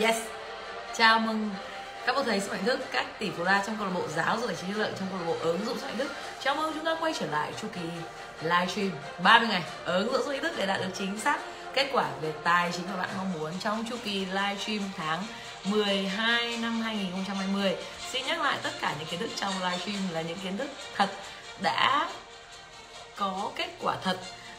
yes. Chào mừng các bạn thầy sức mạnh thức các tỷ phú la trong câu lạc bộ giáo dục chính lợi trong câu lạc bộ ứng dụng sức mạnh thức chào mừng chúng ta quay trở lại chu kỳ livestream 30 ngày ứng dụng sức mạnh thức để đạt được chính xác kết quả về tài chính mà bạn mong muốn trong chu kỳ livestream tháng 12 năm 2020 xin nhắc lại tất cả những kiến thức trong livestream là những kiến thức thật đã có kết quả thật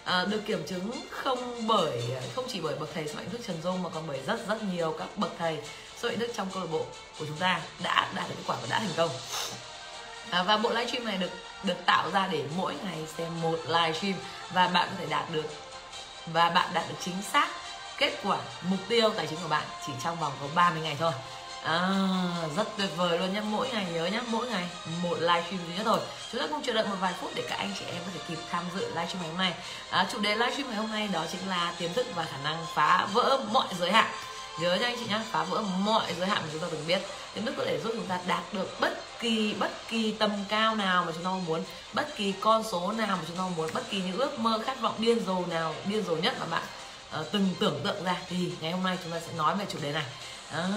à, được kiểm chứng không bởi không chỉ bởi bậc thầy soạn mạnh thức Trần Dung mà còn bởi rất rất nhiều các bậc thầy soạn mạnh thức trong câu lạc bộ của chúng ta đã đạt được kết quả và đã thành công. À, và bộ livestream này được được tạo ra để mỗi ngày xem một livestream và bạn có thể đạt được và bạn đạt được chính xác kết quả mục tiêu tài chính của bạn chỉ trong vòng có 30 ngày thôi. À, rất tuyệt vời luôn nhé mỗi ngày nhớ nhé mỗi ngày một livestream duy nhất thôi chúng ta cùng chờ đợi một vài phút để các anh chị em có thể kịp tham dự livestream ngày hôm nay. À, chủ đề livestream ngày hôm nay đó chính là tiềm thức và khả năng phá vỡ mọi giới hạn. Nhớ nha anh chị nhé phá vỡ mọi giới hạn mà chúng ta từng biết. Tiềm thức có thể giúp chúng ta đạt được bất kỳ bất kỳ tầm cao nào mà chúng ta muốn bất kỳ con số nào mà chúng ta muốn bất kỳ những ước mơ khát vọng điên rồ nào điên rồ nhất mà bạn uh, từng tưởng tượng ra. Thì ngày hôm nay chúng ta sẽ nói về chủ đề này à,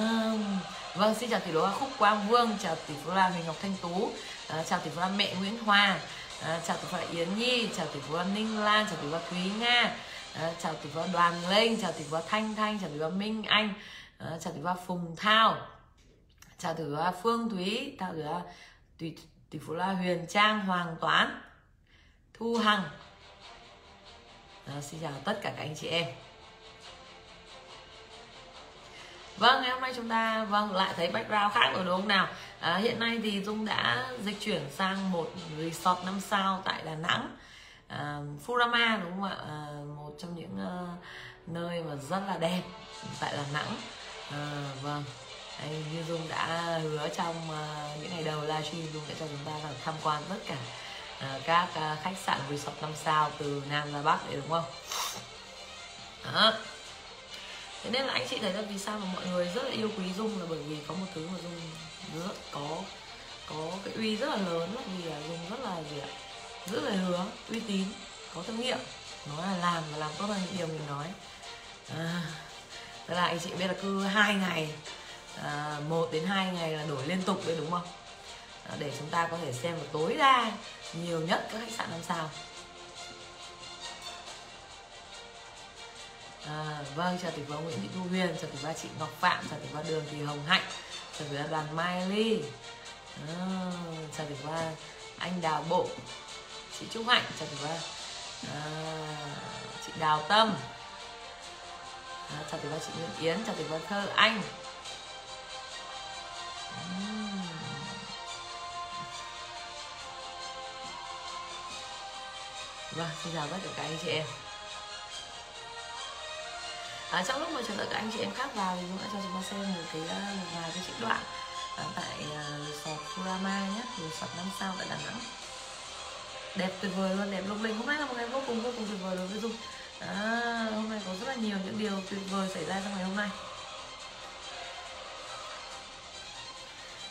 vâng xin chào tỷ phú khúc quang vương chào tỷ phú la huỳnh ngọc thanh tú à, chào tỷ phú la mẹ nguyễn hoa à, chào tỷ phú la yến nhi chào tỷ phú la ninh lan chào tỷ phú la thúy nga à, chào tỷ phú la đoàn linh chào tỷ phú la thanh thanh chào tỷ phú la minh anh à, chào tỷ phú la phùng thao chào tỷ phú la phương thúy chào tỷ phú la tỷ, tỷ phú la huyền trang hoàng toán thu hằng à, xin chào tất cả các anh chị em Vâng, ngày hôm nay chúng ta vâng lại thấy background khác rồi đúng không nào? À, hiện nay thì Dung đã dịch chuyển sang một resort 5 sao tại Đà Nẵng, à, Furama đúng không ạ? À, một trong những uh, nơi mà rất là đẹp tại Đà Nẵng. À, vâng, anh như Dung đã hứa trong uh, những ngày đầu livestream Dung sẽ cho chúng ta là tham quan tất cả uh, các uh, khách sạn resort 5 sao từ Nam ra Bắc đấy đúng không? Đó thế nên là anh chị thấy là vì sao mà mọi người rất là yêu quý dung là bởi vì có một thứ mà dung rất có có cái uy rất là lớn là vì là dung rất là gì ạ? Giữ lời hứa uy tín có thương nghiệm nói là làm và làm tốt hơn những điều mình nói. À, tức là anh chị biết là cứ hai ngày à, một đến hai ngày là đổi liên tục đấy đúng không? À, để chúng ta có thể xem được tối đa nhiều nhất các khách sạn năm sao. À, vâng chào tỷ phú nguyễn thị thu huyền chào tỷ ba chị ngọc phạm chào tỷ ba đường thị hồng hạnh chào tỷ ba đoàn mai ly. À, chào tỷ ba anh đào bộ chị trúc hạnh chào tỷ ba à, chị đào tâm. À, chào tỷ ba chị nguyễn yến chào tỷ ba thơ anh. Vâng, xin chào tất cả các anh chị em à, trong lúc mà chờ đợi các anh chị em khác vào thì chúng ta cho chúng ta xem một cái ờ, một vài cái trích đoạn à, tại uh, resort Furama nhé resort năm sao tại Đà Nẵng. Đẹp tuyệt vời luôn đẹp lung linh. Hôm nay là một ngày vô cùng vô cùng tuyệt vời đối với dung. À, hôm nay có rất là nhiều những điều tuyệt vời xảy ra trong ngày hôm nay.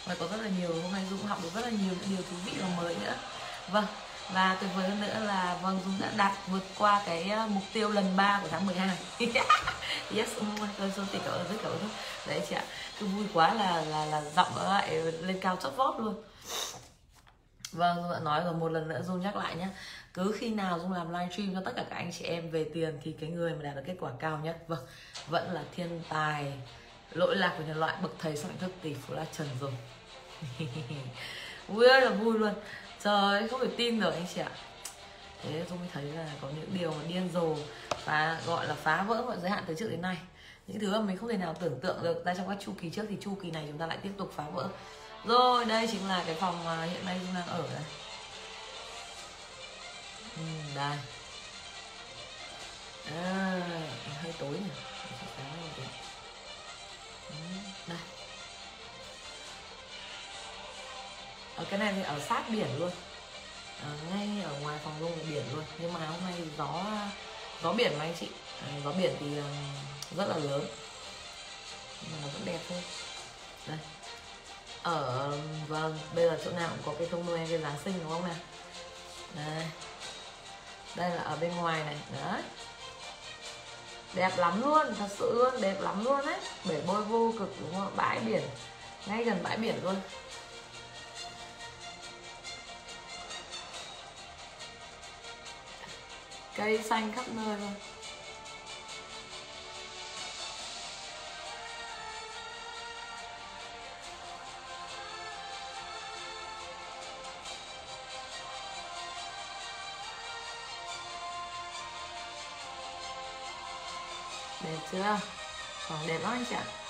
Và có rất là nhiều hôm nay dung học được rất là nhiều những điều thú vị và mới nữa. Vâng và tuyệt vời hơn nữa là vâng dung đã đạt vượt qua cái ờ, mục tiêu lần 3 của tháng 12 yes tôi số tỷ cảm ơn, rất cảm ơn. Đấy chị ạ. Cứ vui quá là là là giọng nó lại lên cao chót vót luôn. Vâng dung đã nói rồi, một lần nữa dung nhắc lại nhé cứ khi nào dung làm livestream cho tất cả các anh chị em về tiền thì cái người mà đạt được kết quả cao nhất vâng vẫn là thiên tài, lỗi lạc của nhân loại, bậc thầy sáng thức tỷ phú là trần dùng vui ơi, là vui luôn trời không thể tin được anh chị ạ? Thế tôi mới thấy là có những điều mà điên rồ và gọi là phá vỡ mọi giới hạn từ trước đến nay. Những thứ mà mình không thể nào tưởng tượng được. Ra trong các chu kỳ trước thì chu kỳ này chúng ta lại tiếp tục phá vỡ. Rồi đây chính là cái phòng mà hiện nay chúng đang ở đây. Ừ, đây. À, hơi tối nhỉ? Ở cái này thì ở sát biển luôn. À, ngay ở ngoài phòng luôn là biển luôn. Nhưng mà hôm nay gió gió biển mà anh chị. À, gió biển thì ờ, rất là lớn. Nhưng mà nó vẫn đẹp thôi. Đây. Ở vâng bây giờ chỗ nào cũng có cái thông noel cái giáng sinh đúng không nào? Đây. Đây là ở bên ngoài này. Đấy. Đẹp lắm luôn thật sự luôn đẹp lắm luôn đấy. Bể bơi vô cực đúng không? Bãi biển ngay gần bãi biển luôn. Cây xanh khắp nơi luôn. Đẹp chưa? Còn đẹp lắm anh chị ạ.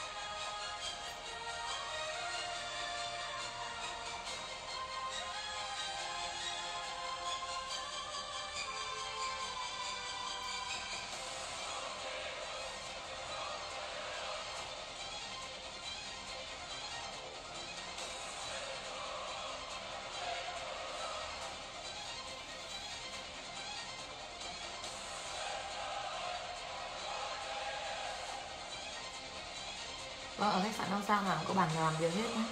Sao nào có bàn làm việc hết nhé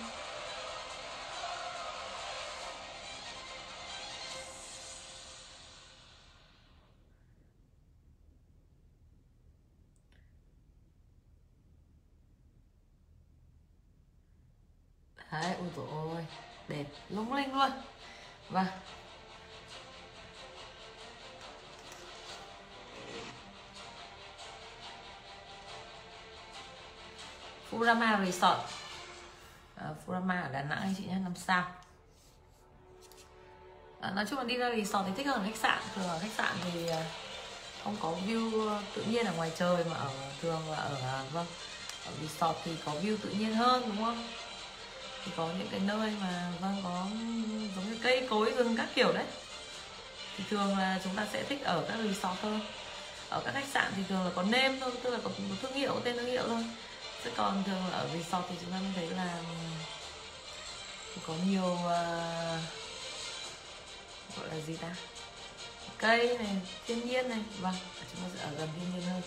đấy, ôi dồi ôi, đẹp lung linh luôn. Vâng. Furama Resort. À, Furama ở Đà Nẵng anh chị nhé năm sao? À, nói chung là đi ra resort thì thích hơn khách sạn. Thường ở khách sạn thì ờ, không có view tự nhiên ở ngoài trời mà ở thường là ở vâng ở resort thì có view tự nhiên hơn đúng không? Thì có những cái nơi mà vâng có giống như cây cối rừng các kiểu đấy. Thì thường là chúng ta sẽ thích ở các resort hơn. Ở các khách sạn thì thường là có nêm thôi tức là có, có thương hiệu có tên thương hiệu thôi chứ còn thường ở resort thì chúng ta mới thấy là có nhiều uh, gọi là gì ta? Cây này thiên nhiên này vâng chúng ta sẽ ở gần thiên nhiên hơn.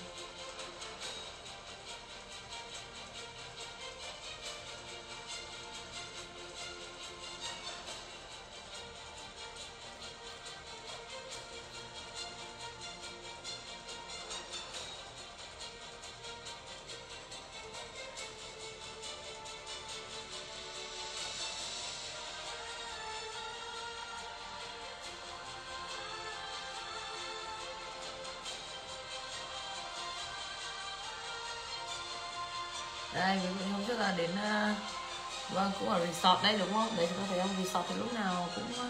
Đây ví dụ hôm trước là đến uh, vâng cũng ở resort đây đúng không? Đấy chúng ta thấy không resort thì lúc nào cũng ờ,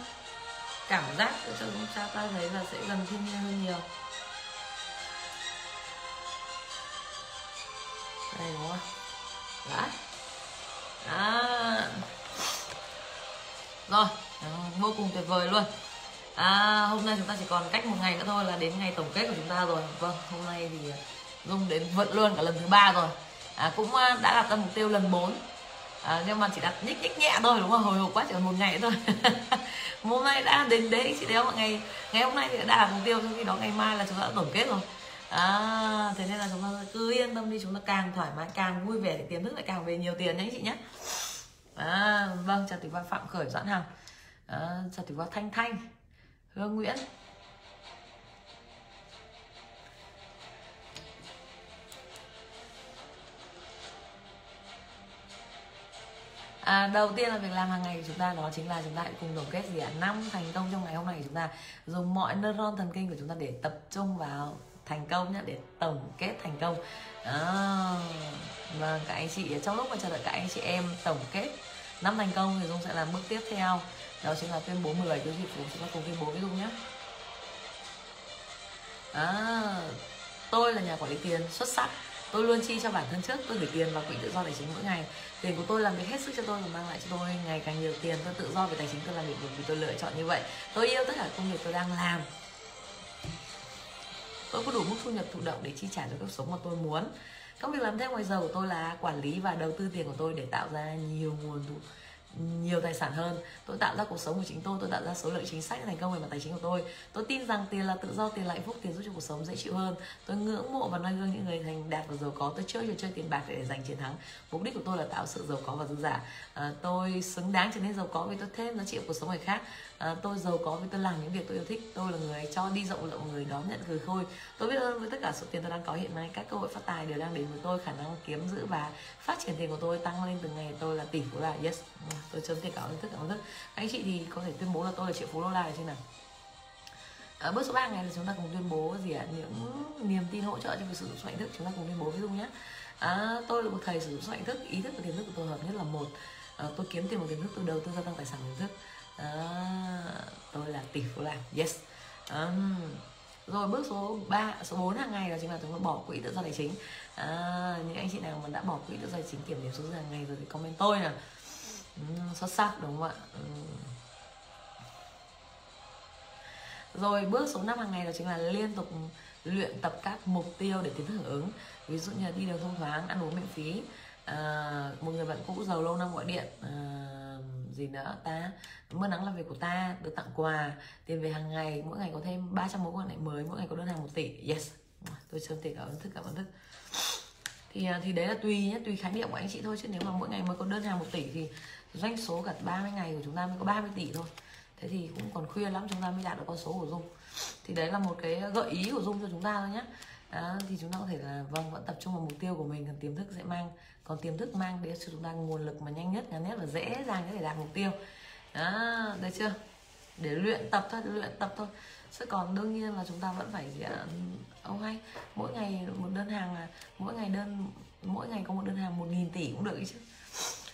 cảm giác cho chúng ta ta thấy là sẽ gần thiên nhiên hơn nhiều. Đây đúng không? Đã, à. rồi ờ, vô cùng tuyệt vời luôn. À, hôm nay chúng ta chỉ còn cách một ngày nữa thôi là đến ngày tổng kết của chúng ta rồi. Vâng hôm nay thì dung đến vận luôn cả lần thứ ba rồi à, cũng à, đã đặt ra mục tiêu lần 4 à, nhưng mà chỉ đặt nhích nhích nhẹ thôi đúng không? Hồi hộp quá chỉ còn một ngày thôi. Hôm nay đã đến đấy chị đéo mọi ngày ngày hôm nay thì đã đạt mục tiêu trong khi đó ngày mai là chúng ta đã tổng kết rồi. À, thế nên là chúng ta cứ yên tâm đi chúng ta càng thoải mái càng vui vẻ thì tiền thức lại càng về nhiều tiền nhé chị nhé. À, vâng chào tỷ văn phạm khởi doãn hằng. À, chào tỷ văn thanh thanh hương nguyễn. À, đầu tiên là việc làm hàng ngày của chúng ta đó chính là chúng ta hãy cùng tổng kết gì ạ? Năm thành công trong ngày hôm nay của chúng ta. Dùng mọi neuron thần kinh của chúng ta để tập trung vào thành công nhé để tổng kết thành công. À, và vâng, các anh chị trong lúc mà chờ đợi các anh chị em tổng kết năm thành công thì dung sẽ làm bước tiếp theo. Đó chính là tuyên bố 10 cái gì của chúng ta cùng tuyên bố với dung nhé. À, tôi là nhà quản lý tiền xuất sắc tôi luôn chi cho bản thân trước, tôi gửi tiền vào quỹ tự do tài chính mỗi ngày. Tiền của tôi làm việc hết sức cho tôi và mang lại cho tôi ngày càng nhiều tiền. Tôi tự do về tài chính, tôi làm việc vì tôi lựa chọn như vậy. Tôi yêu tất cả công việc tôi đang làm. Tôi có đủ mức thu nhập thụ động để chi trả cho cuộc sống mà tôi muốn. Công việc làm thêm ngoài giờ của tôi là quản lý và đầu tư tiền của tôi để tạo ra nhiều nguồn thu nhiều tài sản hơn. Tôi tạo ra cuộc sống của chính tôi tôi tạo ra số lượng chính sách thành công về mặt tài chính của tôi. Tôi tin rằng tiền là tự do tiền là hạnh phúc tiền giúp cho cuộc sống dễ chịu hơn. Tôi ngưỡng mộ và noi gương những người thành đạt và giàu có. Tôi chơi trò chơi tiền bạc để giành chiến thắng. Mục đích của tôi là tạo sự giàu có và dư giả à, ờ, tôi xứng đáng trở nên giàu có vì tôi thêm giá trị của cuộc sống người khác à, tôi giàu có vì tôi làm những việc tôi yêu thích. Tôi là người cho đi rộng lượng người đón nhận cười khôi. Tôi biết ơn với tất cả số tiền tôi đang có hiện nay. Các cơ hội phát tài đều đang đến với tôi. Khả năng kiếm giữ và phát triển tiền của tôi tăng lên từng ngày. Tôi là tỷ phú là yes. Tôi chấm tiền cảm ơn tất cả ơn thức anh chị thì có thể tuyên bố là tôi là triệu phú đô la được chưa nào? Ở bước số 3 này là chúng ta cùng tuyên bố gì ạ? Những niềm tin hỗ trợ cho việc sử dụng số thức. Chúng ta cùng tuyên bố ví dụ nhé. À, tôi là một thầy sử dụng số thức. Ý thức và tiềm thức của tôi hợp nhất là một. À, tôi kiếm tiền một tiềm thức tôi đầu tư gia tăng tài sản tiềm thức à, tôi là tỷ phú làm yes. À, rồi bước số 3, số 4 hàng ngày đó chính là chúng ta bỏ quỹ tự do tài chính. À, những anh chị nào mà đã bỏ quỹ tự do tài chính kiểm điểm số hàng ngày rồi thì comment tôi nè xuất sắc đúng không ạ? Ừ. rồi bước số 5 hàng ngày đó chính là liên tục luyện tập các mục tiêu để tiến hưởng ứng. Ví dụ như là đi đường thông thoáng ăn uống miễn phí. À, một người bạn cũ giàu lâu năm gọi điện. À, gì nữa ta? Mưa nắng là việc của ta được tặng quà tiền về hàng ngày mỗi ngày có thêm 300 mối quan hệ mới mỗi ngày có đơn hàng một tỷ. Yes. Tôi sớm tiền cảm ơn thức cảm ơn thức. Thì à, thì đấy là tùy nhé tùy khái niệm của anh chị thôi chứ nếu mà mỗi ngày mới có đơn hàng một tỷ thì doanh số cả 30 ngày của chúng ta mới có 30 tỷ thôi. Thế thì cũng còn khuya lắm chúng ta mới đạt được con số của dung. Thì đấy là một cái gợi ý của dung cho chúng ta thôi nhé à, thì chúng ta có thể là vâng vẫn tập trung vào mục tiêu của mình còn tiềm thức sẽ mang còn tiềm thức mang đến cho chúng ta nguồn lực mà nhanh nhất ngắn nhất và dễ dàng có thể đạt mục tiêu. Đó được chưa? Để luyện tập thôi luyện tập thôi. Chứ còn đương nhiên là chúng ta vẫn phải à, ông hay mỗi ngày một đơn hàng là mỗi ngày đơn mỗi ngày có một đơn hàng một nghìn tỷ cũng được chứ.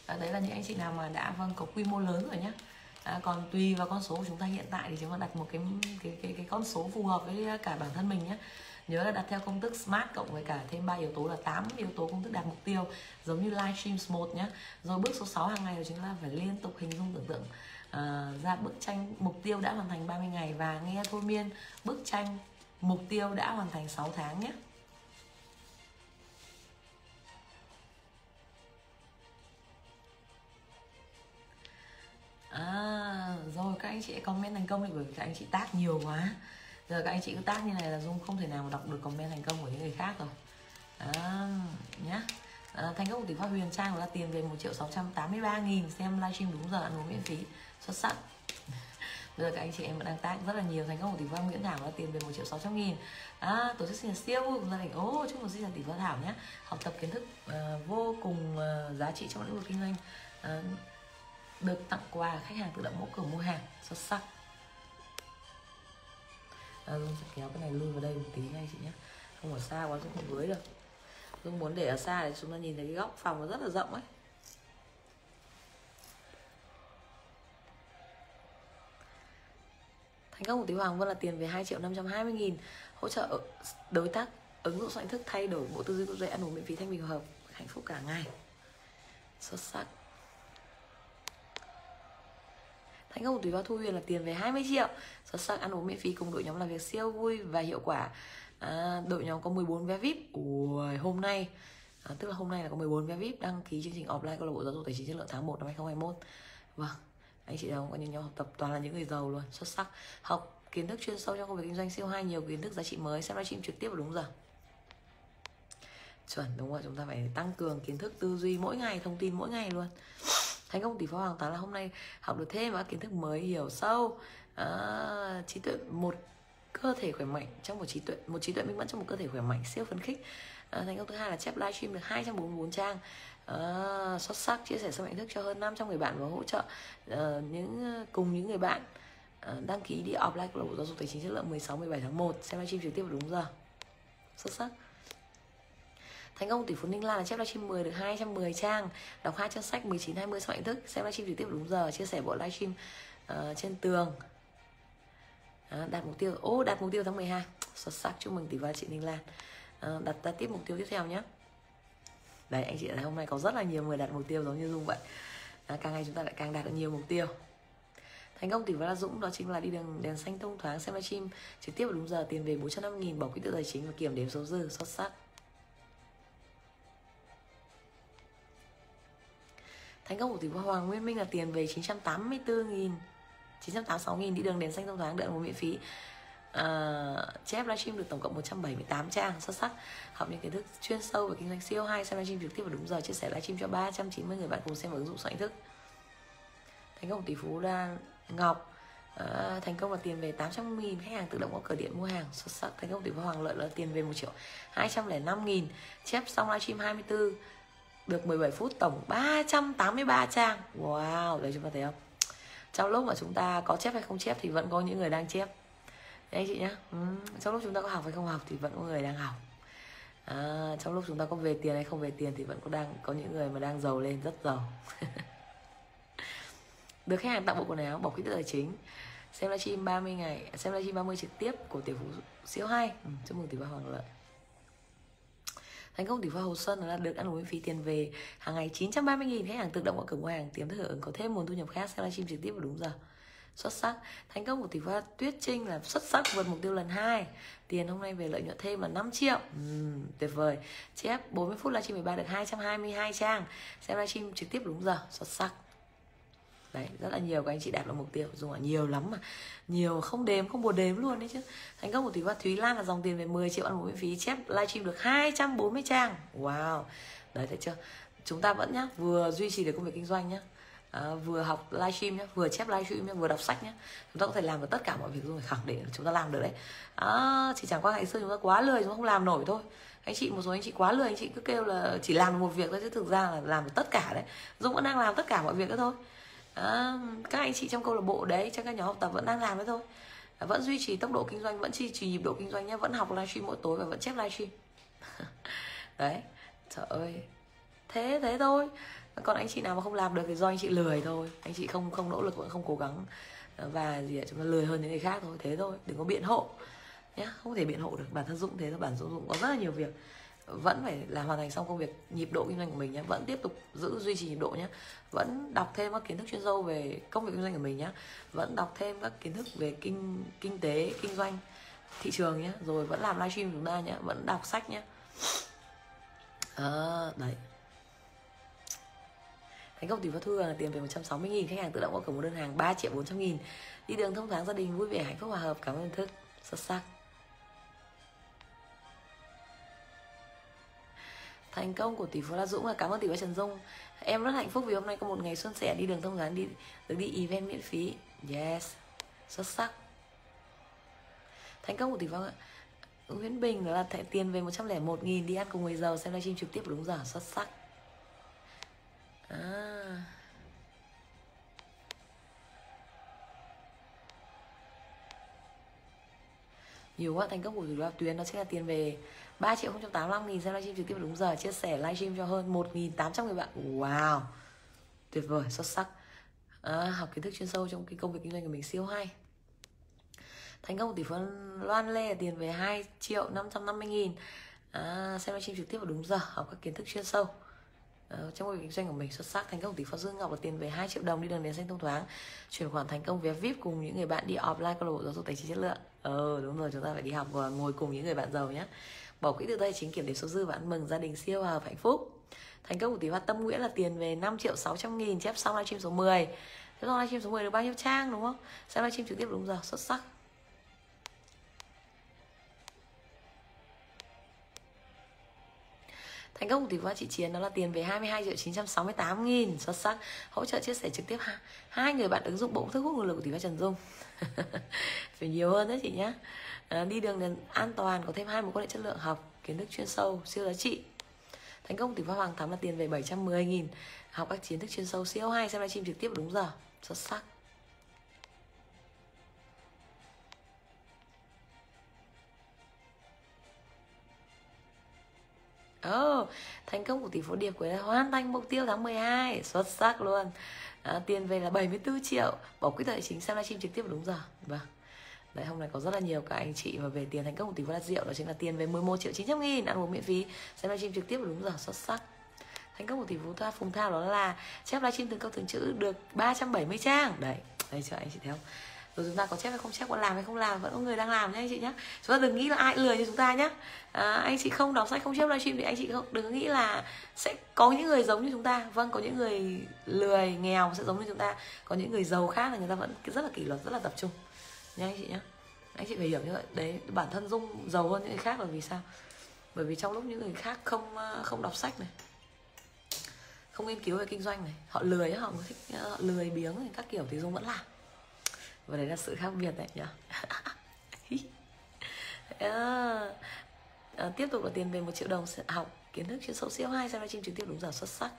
À, đấy là những anh chị nào mà đã vâng có quy mô lớn rồi nhá. À, còn tùy vào con số của chúng ta hiện tại thì chúng ta đặt một cái cái cái, cái con số phù hợp với cả bản thân mình nhé nhớ là đặt theo công thức smart cộng với cả thêm ba yếu tố là 8 yếu tố công thức đạt mục tiêu giống như live stream một nhé rồi bước số 6 hàng ngày của chúng ta phải liên tục hình dung tưởng tượng uh, ra bức tranh mục tiêu đã hoàn thành 30 ngày và nghe thôi miên bức tranh mục tiêu đã hoàn thành 6 tháng nhé. À rồi các anh chị comment thành công thì bởi vì các anh chị tác nhiều quá giờ các anh chị cứ tác như này là dung không thể nào mà đọc được comment thành công của những người khác rồi. À, nhá. À, thành công của tỷ phát huyền trang là tiền về một triệu sáu trăm tám mươi ba nghìn. Xem livestream đúng giờ ăn uống miễn phí. Xuất sắc. Bây giờ các anh chị em vẫn đang tác rất là nhiều. Thành công của tỷ phú nguyễn thảo là tiền về một triệu sáu trăm nghìn. À, tổ chức sinh nhật siêu vui của gia đình. Ô chúc mừng sinh nhật tỷ phú thảo nhé học tập kiến thức uh, vô cùng uh, giá trị trong lĩnh vực kinh doanh. Uh, được tặng quà khách hàng tự động mỗi cửa mua hàng. Xuất sắc. Vâng, à, Dung sẽ kéo cái này lui vào đây một tí ngay chị nhé. Không ở xa quá Dung không với được. Dung muốn để ở xa để chúng ta nhìn thấy cái góc phòng nó rất là rộng ấy. Thành công của Tí Hoàng Vân là tiền về 2 triệu 520 nghìn Hỗ trợ đối tác ứng dụng soạn thức thay đổi bộ tư duy quốc dạy ăn uống miễn phí thanh bình hợp hạnh phúc cả ngày. Xuất sắc. Thành công của Tùy Vào Thu Huyền là tiền về 20 triệu Xuất sắc ăn uống miễn phí cùng đội nhóm làm việc siêu vui và hiệu quả. À, Đội nhóm có 14 vé VIP. Ui, hôm nay. À, Tức là hôm nay là có 14 vé VIP đăng ký chương trình offline câu lạc bộ giáo dục tài chính chất lượng tháng 1 năm 2021 Vâng anh chị đâu có những nhóm học tập toàn là những người giàu luôn xuất sắc. Học kiến thức chuyên sâu trong công việc kinh doanh siêu hay nhiều kiến thức giá trị mới. Xem livestream trực tiếp vào đúng giờ. Chuẩn đúng rồi chúng ta phải tăng cường kiến thức tư duy mỗi ngày thông tin mỗi ngày luôn. Thành công tỷ phú hoàng tá là hôm nay học được thêm các kiến thức mới hiểu sâu à, trí tuệ một cơ thể khỏe mạnh trong một trí tuệ một trí tuệ minh mẫn trong một cơ thể khỏe mạnh siêu phấn khích. À, thành công thứ hai là chép livestream được 244 trang. À, xuất sắc chia sẻ sâu mạnh thức cho hơn 500 người bạn và hỗ trợ à, những cùng những người bạn. À, đăng ký đi offline của giáo dục tài chính chất lượng 16 17 tháng 1 xem livestream trực tiếp vào đúng giờ. Xuất sắc. Thành công tỷ phú Ninh Lan là chép livestream 10 được 210 trang Đọc hai trang sách 19 20 sâu mạnh thức Xem livestream trực tiếp đúng giờ Chia sẻ bộ livestream uh, trên tường à, Đạt mục tiêu Ô đạt mục tiêu tháng 12 Xuất sắc chúc mừng tỷ phú chị Ninh Lan. À, Đặt ra tiếp mục tiêu tiếp theo nhé Đấy anh chị thấy hôm nay có rất là nhiều người đặt mục tiêu giống như Dung vậy. À, Càng ngày chúng ta lại càng đạt được nhiều mục tiêu. Thành công tỷ phú La Dũng đó chính là đi đường đèn xanh thông thoáng xem livestream trực tiếp vào đúng giờ tiền về 450 nghìn bỏ quỹ tự tài chính và kiểm đếm số dư xuất sắc. Thành công của tỷ phú Hoàng Nguyên Minh là tiền về 984 nghìn. 986 nghìn đi đường đèn xanh thông thoáng đợi một miễn phí. À, chép livestream được tổng cộng 178 trang xuất sắc. Học những kiến thức chuyên sâu về kinh doanh siêu hay xem livestream trực tiếp vào đúng giờ chia sẻ livestream cho 390 người bạn cùng xem ứng dụng soạn thức. Thành công tỷ phú là ngọc à, thành công là tiền về 800 nghìn. Khách hàng tự động có cửa điện mua hàng xuất sắc. Thành công tỷ phú hoàng lợi là tiền về 1 triệu 205 nghìn. Chép xong livestream 24 được 17 phút tổng 383 trang. Wow đấy chúng ta thấy không? Trong lúc mà chúng ta có chép hay không chép thì vẫn có những người đang chép. Đấy chị nhá. Ừ. trong lúc chúng ta có học hay không học thì vẫn có người đang học. À, trong lúc chúng ta có về tiền hay không về tiền thì vẫn có đang có những người mà đang giàu lên rất giàu. Được khách hàng tặng bộ quần áo bỏ quỹ tài chính. Xem livestream 30 ngày xem livestream 30 trực tiếp của tỷ phú siêu hay ừ, chúc mừng tỷ ba hoàng lợi thành công tỷ phú Hồ Xuân là được ăn uống miễn phí tiền về. Hàng ngày 930 nghìn khách hàng tự động qua cửa mua hàng tiềm thức hưởng có thêm nguồn thu nhập khác xem livestream trực tiếp vào đúng giờ. Xuất sắc. Thành công của tỷ phú Tuyết Trinh là xuất sắc vượt mục tiêu lần hai. Tiền hôm nay về lợi nhuận thêm là 5 triệu. Uhm, tuyệt vời. Chép 40 phút livestream 13 được 222 trang. Xem livestream trực tiếp đúng giờ. Xuất sắc đấy rất là nhiều các anh chị đạt được mục tiêu. Dùng là nhiều lắm mà. Nhiều không đếm không buồn đếm luôn đấy chứ. Thành công của tỷ và thúy lan là dòng tiền về 10 triệu ăn uống miễn phí chép livestream được 240 trang. Wow. Đấy thấy chưa? Chúng ta vẫn nhá vừa duy trì được công việc kinh doanh nhá à, vừa học livestream nhé vừa chép livestream nhé vừa đọc sách nhé chúng ta có thể làm được tất cả mọi việc rồi khẳng định chúng ta làm được đấy. À, chỉ chẳng qua ngày xưa chúng ta quá lười chúng ta không làm nổi thôi. Anh chị một số anh chị quá lười anh chị cứ kêu là chỉ làm một việc thôi chứ thực ra là làm được tất cả đấy. Dũng vẫn đang làm tất cả mọi việc đó thôi à, các anh chị trong câu lạc bộ đấy trong các nhóm học tập vẫn đang làm đấy thôi. À, vẫn duy trì tốc độ kinh doanh vẫn duy trì nhịp độ kinh doanh nhé vẫn học livestream mỗi tối và vẫn chép livestream. Đấy trời ơi. Thế thế thôi. Còn anh chị nào mà không làm được thì do anh chị lười thôi. Anh chị không không nỗ lực vẫn không cố gắng ờ, và gì ạ chúng ta lười hơn những người khác thôi. Thế thôi đừng có biện hộ nhé. Không thể biện hộ được. Bản thân dũng thế thôi bản thân dũng có rất là nhiều việc vẫn phải là hoàn thành xong công việc nhịp độ kinh doanh của mình nhé vẫn tiếp tục giữ duy trì nhịp độ nhé vẫn đọc thêm các kiến thức chuyên sâu về công việc kinh doanh của mình nhé vẫn đọc thêm các kiến thức về kinh kinh tế kinh doanh thị trường nhé rồi vẫn làm livestream chúng ta nhé vẫn đọc sách nhé à, ờ, đấy. Thành công tỷ phú thu là tiền về 160 nghìn Khách hàng tự động có cửa một đơn hàng 3 triệu 400 nghìn. Đi đường thông thoáng gia đình vui vẻ hạnh phúc hòa hợp Cảm ơn thức. Xuất sắc. Thành công của tỷ phú La Dũng và cảm ơn tỷ phú Trần Dung Em rất hạnh phúc vì hôm nay có một ngày xuân sẻ đi đường thông gián đi, được đi event miễn phí. Yes. Xuất sắc. Thành công của tỷ phú Nguyễn Bình đó là tiền về 101 nghìn đi ăn cùng người giàu, xem livestream trực tiếp đúng giờ. Xuất sắc. À. nhiều quá, thành công của tỷ phú tuyến nó sẽ là tiền về 3 triệu 085 nghìn xem livestream trực tiếp đúng giờ. Chia sẻ livestream cho hơn 1.800 người bạn. Wow. Tuyệt vời xuất sắc. À, học kiến thức chuyên sâu trong cái công việc kinh doanh của mình siêu hay. Thành công tỷ phú Loan Lê tiền về 2 triệu 550 nghìn. À, xem livestream trực tiếp vào đúng giờ học các kiến thức chuyên sâu. À, trong công việc kinh doanh của mình xuất sắc. Thành công tỷ phú Dương Ngọc là tiền về 2 triệu đồng đi đường đến xanh thông thoáng. Chuyển khoản thành công vé VIP cùng những người bạn đi offline câu lạc bộ giáo dục tài chính chất lượng. Ờ đúng rồi chúng ta phải đi học và ngồi cùng những người bạn giàu nhé bỏ quỹ từ tay chính kiểm điểm số dư và ăn mừng gia đình siêu hợp hạnh phúc. Thành công của tỷ hoa Tâm Nguyễn là tiền về 5 triệu 600 nghìn chép xong livestream số 10 thế xong livestream số 10 được bao nhiêu trang đúng không? Xem livestream trực tiếp đúng giờ xuất sắc. Thành công của tỷ phú chị Chiến đó là tiền về 22 triệu 968 nghìn Xuất sắc. Hỗ trợ chia sẻ trực tiếp hai, hai người bạn ứng dụng bộ thức hút nguồn lực của tỷ phú Trần Dung. Phải nhiều hơn đấy chị nhé à, Đi đường đến an toàn Có thêm hai mối quan hệ chất lượng học Kiến thức chuyên sâu siêu giá trị. Thành công tỷ phú Hoàng Thắm là tiền về 710 nghìn. Học các kiến thức chuyên sâu siêu hay Xem livestream trực tiếp đúng giờ. Xuất sắc. Oh, thành công của tỷ phú Điệp Quế là hoàn thành mục tiêu tháng 12 Xuất sắc luôn. À, Tiền về là 74 triệu. Bỏ quỹ tài chính xem livestream trực tiếp đúng giờ. Vâng. Đấy, hôm nay có rất là nhiều các anh chị mà về tiền thành công của tỷ phú Đạt Diệu Đó chính là tiền về 11 triệu 900 nghìn Ăn uống miễn phí. Xem livestream trực tiếp đúng giờ xuất sắc. Thành công của tỷ phú Thoa Phùng Thao đó là Chép livestream từng câu từng chữ được 370 trang. Đấy, đây chưa anh chị thấy không? Rồi chúng ta có chép hay không chép có làm hay không làm vẫn có người đang làm nhé anh chị nhé chúng ta đừng nghĩ là ai lười như chúng ta nhé à, anh chị không đọc sách không chép livestream thì anh chị không đừng nghĩ là sẽ có những người giống như chúng ta. Vâng có những người lười nghèo sẽ giống như chúng ta. Có những người giàu khác là người ta vẫn rất là kỷ luật rất là tập trung nhá anh chị nhé anh chị phải hiểu như vậy. Đấy bản thân dung giàu hơn những người khác là vì sao? Bởi vì trong lúc những người khác không ờ, không đọc sách này không nghiên cứu về kinh doanh này họ lười họ thích họ lười biếng các kiểu thì dung vẫn làm. Và đấy là sự khác biệt đấy nhá. À, à, tiếp tục là tiền về một triệu đồng học kiến thức chuyên sâu siêu hai xem livestream trực tiếp đúng giờ xuất sắc.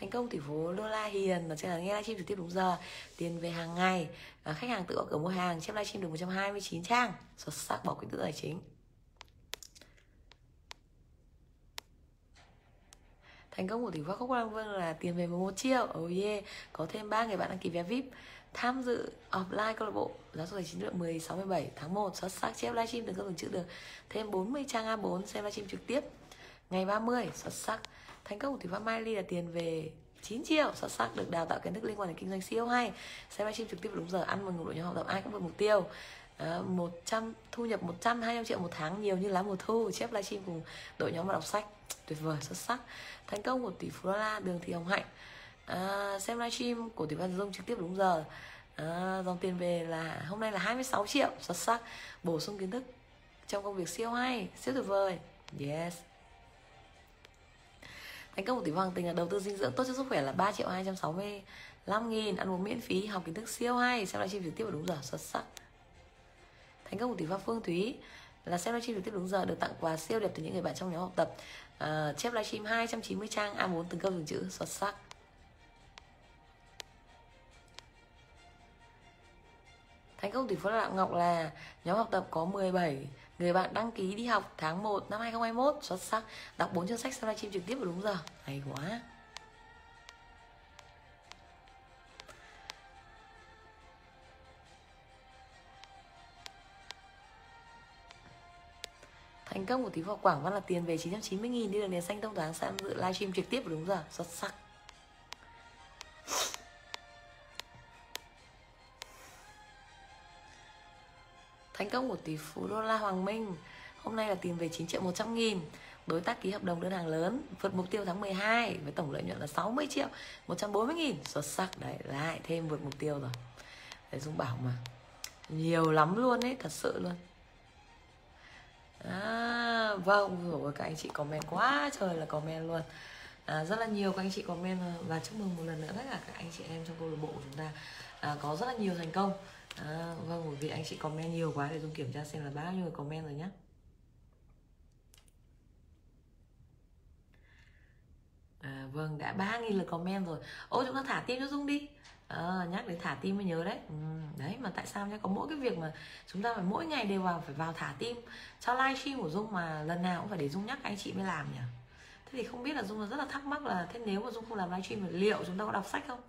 Thành công tỷ phú Lola Hiền nó sẽ là nghe livestream trực tiếp đúng giờ. Tiền về hàng ngày. À, khách hàng tự gọi cửa mua hàng chép livestream được 129 trang. Xuất sắc bỏ quỹ tự tài chính. Thành công của tỷ phú Khúc Quang Vương là tiền về 11 triệu. Oh yeah. Có thêm ba người bạn đăng ký vé vip tham dự offline câu lạc bộ giáo dục tài chính lượng 16 17 tháng 1 xuất sắc chép livestream được các đồng chữ được thêm 40 trang A4 xem livestream trực tiếp. Ngày 30 xuất sắc thành công của tỷ phú Mai Ly là tiền về 9 triệu xuất sắc được đào tạo kiến thức liên quan đến kinh doanh siêu hay. Xem livestream trực tiếp đúng giờ ăn mừng một đội nhóm học tập ai cũng vượt mục tiêu. À, 100 thu nhập 100 200 triệu một tháng nhiều như lá mùa thu. Chép livestream cùng đội nhóm và đọc sách tuyệt vời xuất sắc. Thành công của tỷ phú la đường thị hồng hạnh. À, xem livestream của tỷ phú dung trực tiếp đúng giờ. À, dòng tiền về là hôm nay là 26 triệu xuất sắc. Bổ sung kiến thức trong công việc siêu hay siêu tuyệt vời. Yes thành công của tỷ hoàng tình là đầu tư dinh dưỡng tốt cho sức khỏe là 3 triệu 265 nghìn. Ăn uống miễn phí học kiến thức siêu hay. Xem livestream trực tiếp vào đúng giờ xuất sắc. Thành công của tỷ pháp phương thúy là xem livestream trực tiếp đúng giờ được tặng quà siêu đẹp từ những người bạn trong nhóm học tập. Uh, chép livestream 290 trang A4 từng câu từng chữ xuất sắc. Thành công tỷ phú Lạc Ngọc là nhóm học tập có 17 người bạn đăng ký đi học tháng 1 năm 2021 xuất sắc. Đọc 4 chương sách xem livestream trực tiếp vào đúng giờ. Hay quá. Thành công của tí vào Quảng Văn là tiền về 990 nghìn, đi đường nền xanh thông toán sẽ dự livestream trực tiếp vào đúng giờ. Xuất sắc. Thành công của tỷ phú đô la Hoàng Minh. Hôm nay là tiền về 9 triệu 100 nghìn. Đối tác ký hợp đồng đơn hàng lớn Vượt mục tiêu tháng 12 Với tổng lợi nhuận là 60 triệu 140 nghìn. Xuất sắc. Đấy lại thêm vượt mục tiêu rồi. Đấy Dung bảo mà. Nhiều lắm luôn ấy Thật sự luôn. À, Vâng rồi các anh chị comment quá trời là comment luôn. À, Rất là nhiều các anh chị comment à, Và chúc mừng một lần nữa tất cả các anh chị em trong câu lạc bộ của chúng ta. À, Có rất là nhiều thành công à, vâng bởi vì anh chị comment nhiều quá để dung kiểm tra xem là bao nhiêu người comment rồi nhé à, vâng đã 3.000 lượt comment rồi. Ô chúng ta thả tim cho dung đi. À, nhắc đến thả tim mới nhớ đấy. Ừ, đấy mà tại sao nhá? Có mỗi cái việc mà chúng ta phải mỗi ngày đều vào phải vào thả tim. Cho livestream của dung mà lần nào cũng phải để dung nhắc anh chị mới làm nhỉ? Thế thì không biết là dung rất là thắc mắc là thế nếu mà dung không làm livestream thì liệu chúng ta có đọc sách không?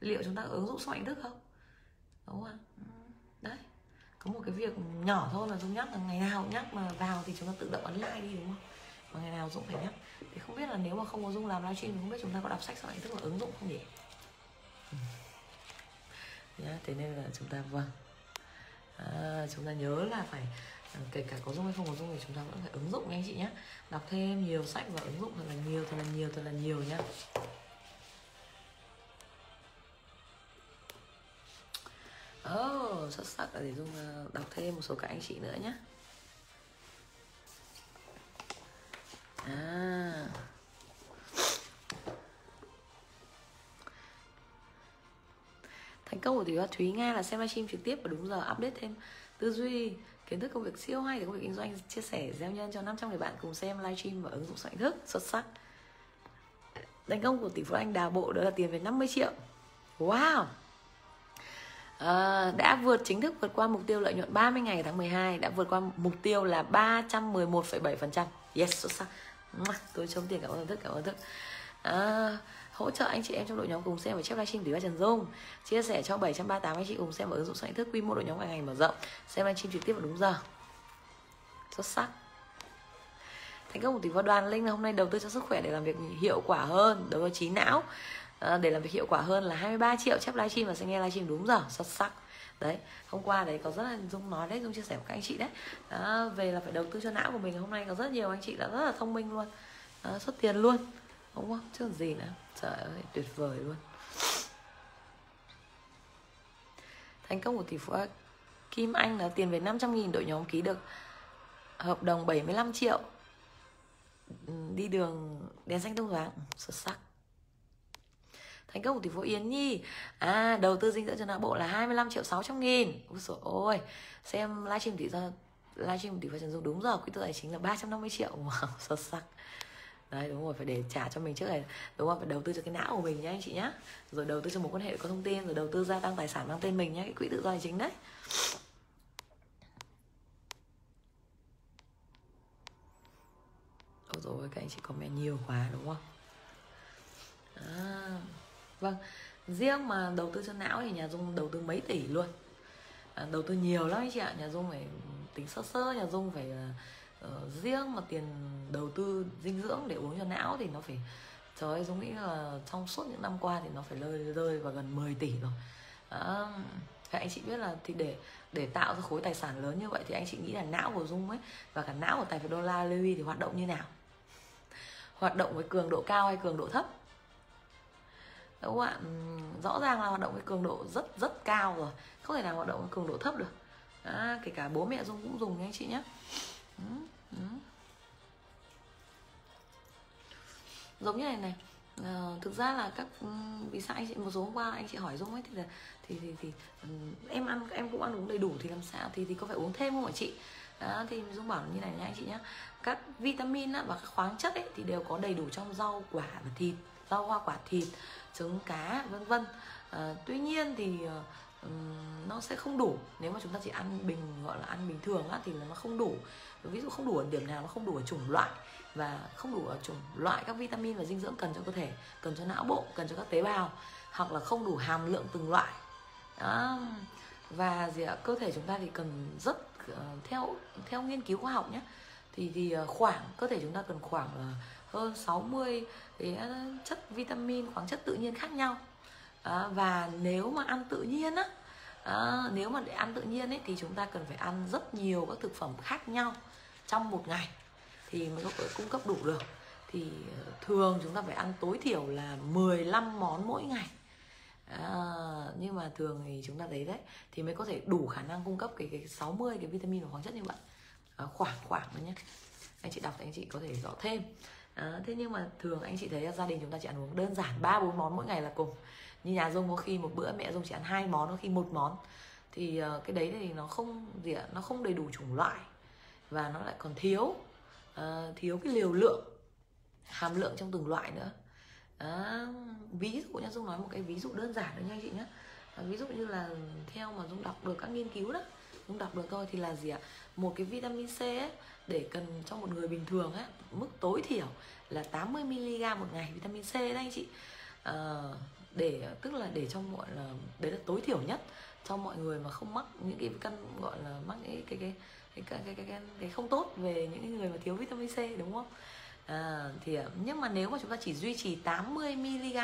Liệu chúng ta có ứng dụng sức mạnh thức không? Đúng không đấy. Có một cái việc nhỏ thôi mà dung nhắc là ngày nào nhắc mà vào thì chúng ta tự động ấn like đi đúng không? Mà ngày nào dũng phải nhắc. Thì không biết là nếu mà không có dung làm livestream thì không biết chúng ta có đọc sách sau này tức là ứng dụng không nhỉ? Ừ. nhá thế nên là chúng ta vâng. À, chúng ta nhớ là phải à, kể cả có dung hay không có dung thì chúng ta vẫn phải ứng dụng nha anh chị nhé đọc thêm nhiều sách và ứng dụng thật là nhiều thật là nhiều thật là nhiều nhá oh, xuất sắc. Để dung ờ, đọc thêm một số các anh chị nữa nhé à. Thành công của tỷ phú thúy nga là xem livestream trực tiếp và đúng giờ update thêm tư duy kiến thức công việc siêu hay để công việc kinh doanh chia sẻ gieo nhân cho 500 người bạn cùng xem livestream và ứng dụng soạn thức. Xuất sắc. Thành công của tỷ phú anh đào bộ đó là tiền về 50 triệu. Wow! À, đã vượt chính thức vượt qua mục tiêu lợi nhuận 30 ngày tháng 12 đã vượt qua mục tiêu là 311,7% yes xuất sắc. Tôi chống tiền cảm ơn thức cảm ơn thức. À, hỗ trợ anh chị em trong đội nhóm cùng xem và chép livestream từ ba Trần Dung. Chia sẻ cho 738 anh chị cùng xem và ứng dụng soạn thức quy mô đội nhóm ngày ngày mở rộng. Xem livestream trực tiếp vào đúng giờ. Xuất sắc. Thành công của tỷ phú đoàn linh là hôm nay đầu tư cho sức khỏe để làm việc hiệu quả hơn đối với trí não à, để làm việc hiệu quả hơn là 23 triệu chép livestream và sẽ nghe livestream đúng giờ xuất sắc. Đấy hôm qua đấy có rất là dung nói đấy dung chia sẻ với các anh chị đấy. Đó, về là phải đầu tư cho não của mình hôm nay có rất nhiều anh chị đã rất là thông minh luôn. Đó, xuất tiền luôn đúng không? Chứ còn gì nữa. Trời ơi tuyệt vời luôn. Thành công của tỷ phú Kim Anh là tiền về 500 nghìn đội nhóm ký được hợp đồng 75 triệu. Ừ, đi đường đèn xanh thông thoáng xuất sắc thành công của tỷ phú Yến Nhi. À đầu tư dinh dưỡng cho não bộ là 25 triệu 600 nghìn. Úi dồi ôi. Xem livestream tỷ ra livestream tỷ phú Trần Dung đúng rồi quỹ tự tài chính là 350 triệu. Wow xuất sắc đấy đúng rồi phải để trả cho mình trước này. Đúng không phải đầu tư cho cái não của mình nhé anh chị nhé rồi đầu tư cho một quan hệ có thông tin rồi đầu tư gia tăng tài sản mang tên mình nhé cái quỹ tự do tài chính đấy. Ôi rồi các anh chị comment nhiều quá đúng không? À, vâng riêng mà đầu tư cho não thì nhà dung đầu tư mấy tỷ luôn. À, đầu tư nhiều lắm anh chị ạ nhà dung phải tính sơ sơ nhà dung phải uh, riêng mà tiền đầu tư dinh dưỡng để uống cho não thì nó phải trời ơi dung nghĩ là trong suốt những năm qua thì nó phải rơi rơi vào gần 10 tỷ rồi. À, thì anh chị biết là thì để để tạo ra khối tài sản lớn như vậy thì anh chị nghĩ là não của dung ấy và cả não của tài phiệt đô la Louis thì hoạt động như nào? Hoạt động với cường độ cao hay cường độ thấp? Đúng không ạ rõ ràng là hoạt động với cường độ rất rất cao rồi. Không thể nào hoạt động với cường độ thấp được. À, kể cả bố mẹ dung cũng dùng nha anh chị nhé. Ừ, ừ. giống như này này à, thực ra là các vì sao anh chị một số hôm qua anh chị hỏi dung ấy thì là thì thì, thì em ăn em cũng ăn uống đầy đủ thì làm sao? Thì thì có phải uống thêm không ạ chị? Đó thì dung bảo như này nha anh chị nhé các vitamin và các khoáng chất ấy thì đều có đầy đủ trong rau quả và thịt rau hoa quả thịt trứng cá vân vân. À, tuy nhiên thì uh, nó sẽ không đủ. Nếu mà chúng ta chỉ ăn bình gọi là ăn bình thường á, thì nó không đủ. Ví dụ không đủ ở điểm nào nó không đủ ở chủng loại và không đủ ở chủng loại các vitamin và dinh dưỡng cần cho cơ thể cần cho não bộ cần cho các tế bào hoặc là không đủ hàm lượng từng loại. Đó. và gì ạ? Cơ thể chúng ta thì cần rất uh, theo theo nghiên cứu khoa học nhé thì thì ờ, khoảng cơ thể chúng ta cần khoảng ờ, hơn 60 cái ờ, chất vitamin khoáng chất tự nhiên khác nhau. À, và nếu mà ăn tự nhiên á à, nếu mà để ăn tự nhiên ấy thì chúng ta cần phải ăn rất nhiều các thực phẩm khác nhau trong một ngày thì mới có thể cung cấp đủ được. Thì thường chúng ta phải ăn tối thiểu là 15 món mỗi ngày. À, nhưng mà thường thì chúng ta thấy đấy thì mới có thể đủ khả năng cung cấp cái cái 60 cái vitamin và khoáng chất như vậy à, khoảng khoảng thôi nhé anh chị đọc thì anh chị có thể rõ thêm. À, thế nhưng mà thường anh chị thấy gia đình chúng ta chỉ ăn uống đơn giản ba bốn món mỗi ngày là cùng. Như nhà dung có khi một bữa mẹ dung chỉ ăn hai món có khi một món. Thì uh, cái đấy thì nó không gì ạ nó không đầy đủ chủng loại và nó lại còn thiếu. Uh, thiếu cái liều lượng hàm lượng trong từng loại nữa. À, ví dụ nha dung nói một cái ví dụ đơn giản đấy nha anh chị nhé à, ví dụ như là theo mà dung đọc được các nghiên cứu đó dung đọc được thôi thì là gì ạ? Một cái vitamin C ấy, để cần cho một người bình thường á mức tối thiểu là 80 mg một ngày vitamin C đấy anh chị. À, để tức là để cho mọi là đấy là tối thiểu nhất cho mọi người mà không mắc những cái căn gọi là mắc cái cái cái cái cái cái, cái, cái, cái không tốt về những người mà thiếu vitamin C đúng không? À, thì ờ, nhưng mà nếu mà chúng ta chỉ duy trì 80 mg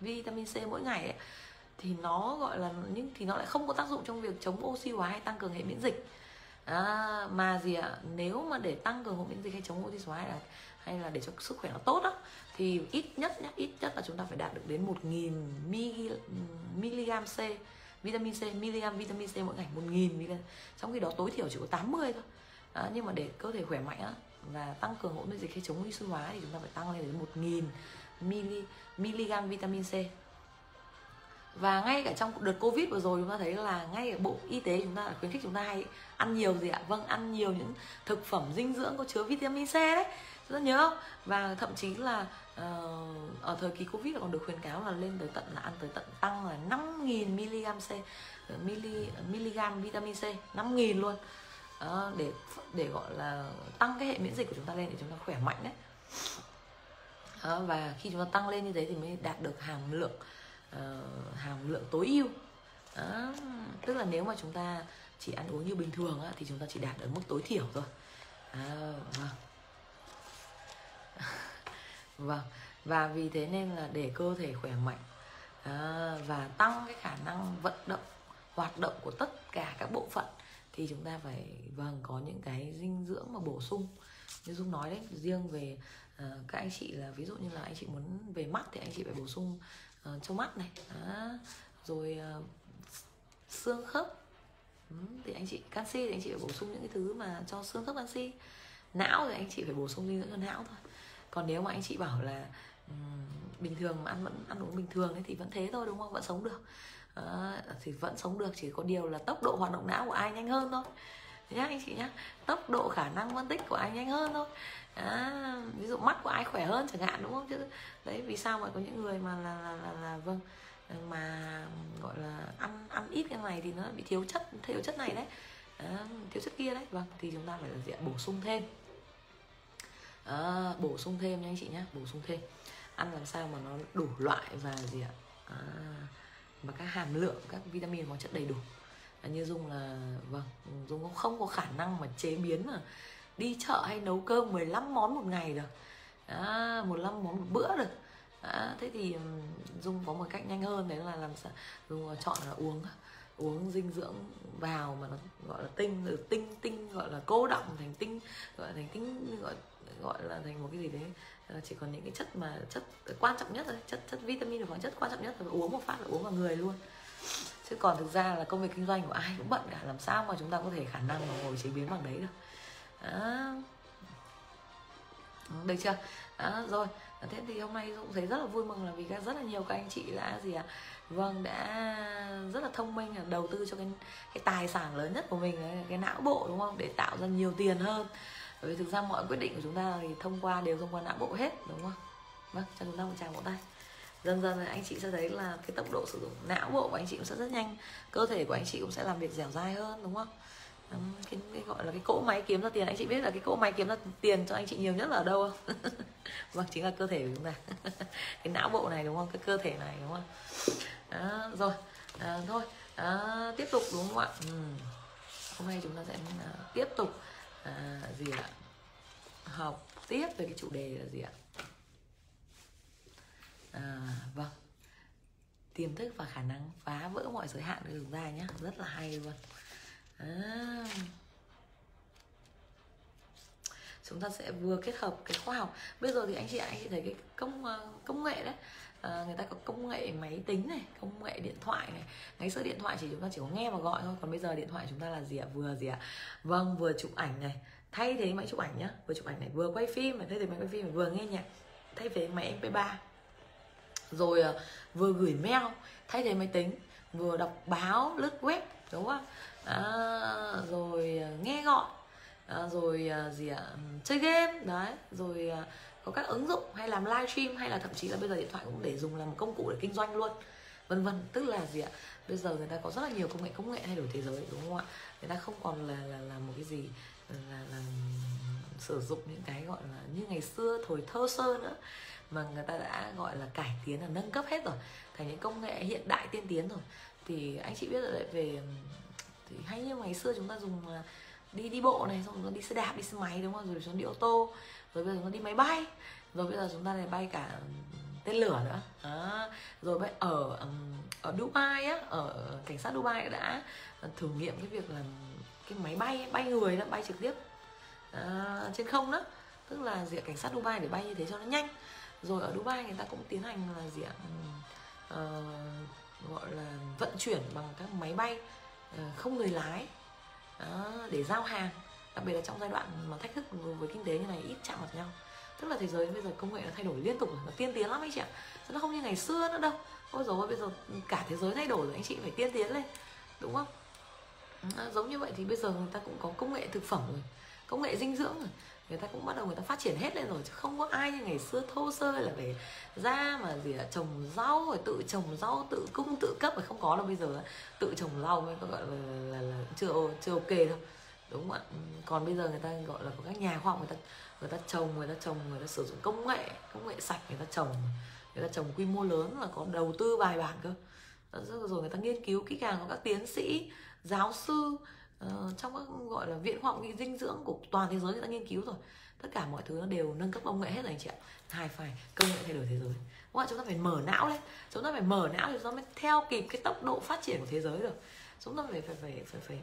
vitamin C mỗi ngày ấy, thì nó gọi là nhưng thì nó lại không có tác dụng trong việc chống oxy hóa hay tăng cường hệ miễn dịch à, mà gì ạ? Nếu mà để tăng cường hộ miễn dịch hay chống oxy hóa hay là hay là để cho sức khỏe nó tốt á thì ít nhất nhá ít nhất là chúng ta phải đạt được đến 1000 mg C vitamin C mg vitamin C mỗi ngày 1000 mg trong khi đó tối thiểu chỉ có 80 thôi. À, nhưng mà để cơ thể khỏe mạnh á và tăng cường hỗ miễn dịch hay chống oxy hóa thì chúng ta phải tăng lên đến 1000 mg vitamin C và ngay cả trong đợt covid vừa rồi chúng ta thấy là ngay ở bộ y tế chúng ta đã khuyến khích chúng ta hay ăn nhiều gì ạ? Vâng ăn nhiều những thực phẩm dinh dưỡng có chứa vitamin c đấy. Chúng ta nhớ không? Và thậm chí là uh, ở thời kỳ covid còn được khuyến cáo là lên tới tận là ăn tới tận tăng là 5.000 mg c ờ, mili, mg vitamin c 5.000 luôn. Uh, để để gọi là tăng cái hệ miễn dịch của chúng ta lên để chúng ta khỏe mạnh đấy. Uh, và khi chúng ta tăng lên như thế thì mới đạt được hàm lượng uh, hàm lượng tối ưu. Đó. tức là nếu mà chúng ta chỉ ăn uống như bình thường á, thì chúng ta chỉ đạt ở mức tối thiểu thôi. À, vâng. Vâng và vì thế nên là để cơ thể khỏe mạnh à, và tăng cái khả năng vận động hoạt động của tất cả các bộ phận thì chúng ta phải vâng có những cái dinh dưỡng mà bổ sung. Như dung nói đấy riêng về uh, các anh chị là ví dụ như là anh chị muốn về mắt thì anh chị phải bổ sung uh, trong mắt này. Đó. rồi uh, xương khớp. Ừ, thì anh chị canxi thì anh chị phải bổ sung những cái thứ mà cho xương khớp canxi. Não thì anh chị phải bổ sung dinh dưỡng cho não thôi. Còn nếu mà anh chị bảo là bình thường mà ăn vẫn ăn uống bình thường ấy thì vẫn thế thôi đúng không? Vẫn sống được. À, thì vẫn sống được chỉ có điều là tốc độ hoạt động não của ai nhanh hơn thôi. Nhá anh chị nhá. Tốc độ khả năng phân tích của ai nhanh hơn thôi à, ví dụ mắt của ai khỏe hơn chẳng hạn đúng không? Chứ đấy vì sao mà có những người mà là là, là, là vâng. Mà gọi là ăn ăn ít cái này thì nó bị thiếu chất thiếu chất này đấy. À, thiếu chất kia đấy. Vâng thì chúng ta phải diện bổ sung thêm. À, bổ sung thêm nha anh chị nhé bổ sung thêm. Ăn làm sao mà nó đủ loại và gì ạ à, và các hàm lượng các vitamin khoáng chất đầy đủ. À, như dung là vâng dung không có khả năng mà chế biến mà đi chợ hay nấu cơm 15 món một ngày được à, 15 món một bữa được à, thế thì dung có một cách nhanh hơn đấy là làm sao? Dung ờ, chọn là uống uống dinh dưỡng vào mà nó gọi là tinh từ tinh tinh gọi là cô động thành tinh gọi là thành tinh gọi gọi là thành một cái gì đấy. Ờ, chỉ còn những cái chất mà chất quan trọng nhất thôi chất chất vitamin và khoáng chất quan trọng nhất là uống một phát là uống vào người luôn. Chứ còn thực ra là công việc kinh doanh của ai cũng bận cả làm sao mà chúng ta có thể khả năng mà ngồi chế biến bằng đấy được đó. được chưa? Đó, rồi. Thế thì hôm nay cũng thấy rất là vui mừng là vì rất là nhiều các anh chị đã gì ạ? À? vâng đã rất là thông minh là đầu tư cho cái cái tài sản lớn nhất của mình cái, cái não bộ đúng không? Để tạo ra nhiều tiền hơn. Bởi vì thực ra mọi quyết định của chúng ta thì thông qua đều thông qua não bộ hết đúng không? Vâng cho chúng ta một tràng vỗ tay. Dần dần anh chị sẽ thấy là cái tốc độ sử dụng não bộ của anh chị cũng sẽ rất nhanh. Cơ thể của anh chị cũng sẽ làm việc dẻo dai hơn đúng không? Cái, cái gọi là cái cỗ máy kiếm ra tiền. Anh chị biết là cái cỗ máy kiếm ra tiền cho anh chị nhiều nhất là ở đâu không? Vâng chính là cơ thể của chúng ta. Cái não bộ này đúng không? Cái cơ thể này đúng không? Đó, rồi. À, thôi. À, tiếp tục đúng không ạ? Ừ. hôm nay chúng ta sẽ uh, tiếp tục à, gì ạ? Học tiếp về cái chủ đề là gì ạ? À, vâng. Tiềm thức và khả năng phá vỡ mọi giới hạn của chúng ta nhé rất là hay luôn à. chúng ta sẽ vừa kết hợp cái khoa học. Bây giờ thì anh chị anh chị thấy cái công ờ, công nghệ đấy. À, người ta có công nghệ máy tính này công nghệ điện thoại này. Ngày xưa điện thoại chỉ chúng ta chỉ có nghe và gọi thôi còn bây giờ điện thoại chúng ta là gì ạ? Vừa gì ạ? Vâng vừa chụp ảnh này. Thay thế máy chụp ảnh nhá. Vừa chụp ảnh này vừa quay phim này thay thế máy quay phim này vừa nghe nhạc. Thay thế máy mp3 rồi à, vừa gửi mail thay thế máy tính vừa đọc báo lướt web đúng không à, rồi uh, nghe gọi à, rồi uh, gì ạ chơi game đấy rồi uh, có các ứng dụng hay làm livestream hay là thậm chí là bây giờ điện thoại cũng để dùng làm công cụ để kinh doanh luôn vân vân. Tức là gì ạ bây giờ người ta có rất là nhiều công nghệ công nghệ thay đổi thế giới đúng không ạ? Người ta không còn là là, là một cái gì là, là sử dụng những cái gọi là như ngày xưa thời thơ sơ nữa mà người ta đã gọi là cải tiến là nâng cấp hết rồi thành những công nghệ hiện đại tiên tiến rồi. Thì anh chị biết rồi về thì hay như ngày xưa chúng ta dùng à, đi đi bộ này xong rồi đi xe đạp đi xe máy đúng không? Rồi chúng đi ô tô rồi bây giờ chúng ta đi máy bay rồi bây giờ chúng ta lại bay cả tên lửa nữa. À, rồi bây ở ở Dubai á ở cảnh sát Dubai đã thử nghiệm cái việc là cái máy bay bay người đó bay trực tiếp à, trên không đó. Tức là diện cảnh sát Dubai để bay như thế cho nó nhanh. Rồi ở Dubai người ta cũng tiến hành là diện uh, ờ, gọi là vận chuyển bằng các máy bay Ờ, không người lái. Để giao hàng. Đặc biệt là trong giai đoạn mà thách thức với kinh tế như này ít chạm mặt nhau. Tức là thế giới bây giờ công nghệ nó thay đổi liên tục nó tiên tiến lắm anh chị ạ. Chứ nó không như ngày xưa nữa đâu. Ôi rồi bây giờ cả thế giới thay đổi rồi anh chị phải tiên tiến lên. Đúng không? À, giống như vậy thì bây giờ người ta cũng có công nghệ thực phẩm rồi công nghệ dinh dưỡng rồi người ta cũng bắt đầu người ta phát triển hết lên rồi chứ không có ai như ngày xưa thô sơ là phải ra mà gì là trồng rau rồi tự trồng rau tự cung tự cấp mà không có đâu bây giờ tự trồng rau mới gọi là, là, là, là chưa chưa ok đâu. Đúng không ạ? Ừ, còn bây giờ người ta gọi là có các nhà khoa học người ta người ta trồng người ta trồng người ta sử dụng công nghệ công nghệ sạch người ta trồng người ta trồng quy mô lớn là có đầu tư bài bản cơ. Rồi người ta nghiên cứu kỹ càng có các tiến sĩ giáo sư uh, trong các gọi là viện khoa học dinh dưỡng của toàn thế giới người ta nghiên cứu rồi. Tất cả mọi thứ nó đều nâng cấp công nghệ hết rồi anh chị ạ. Hai phải công nghệ thay đổi thế giới. Đúng không chúng ta phải mở não lên. Chúng ta phải mở não thì chúng ta mới theo kịp cái tốc độ phát triển của thế giới được. Chúng ta phải phải phải phải phải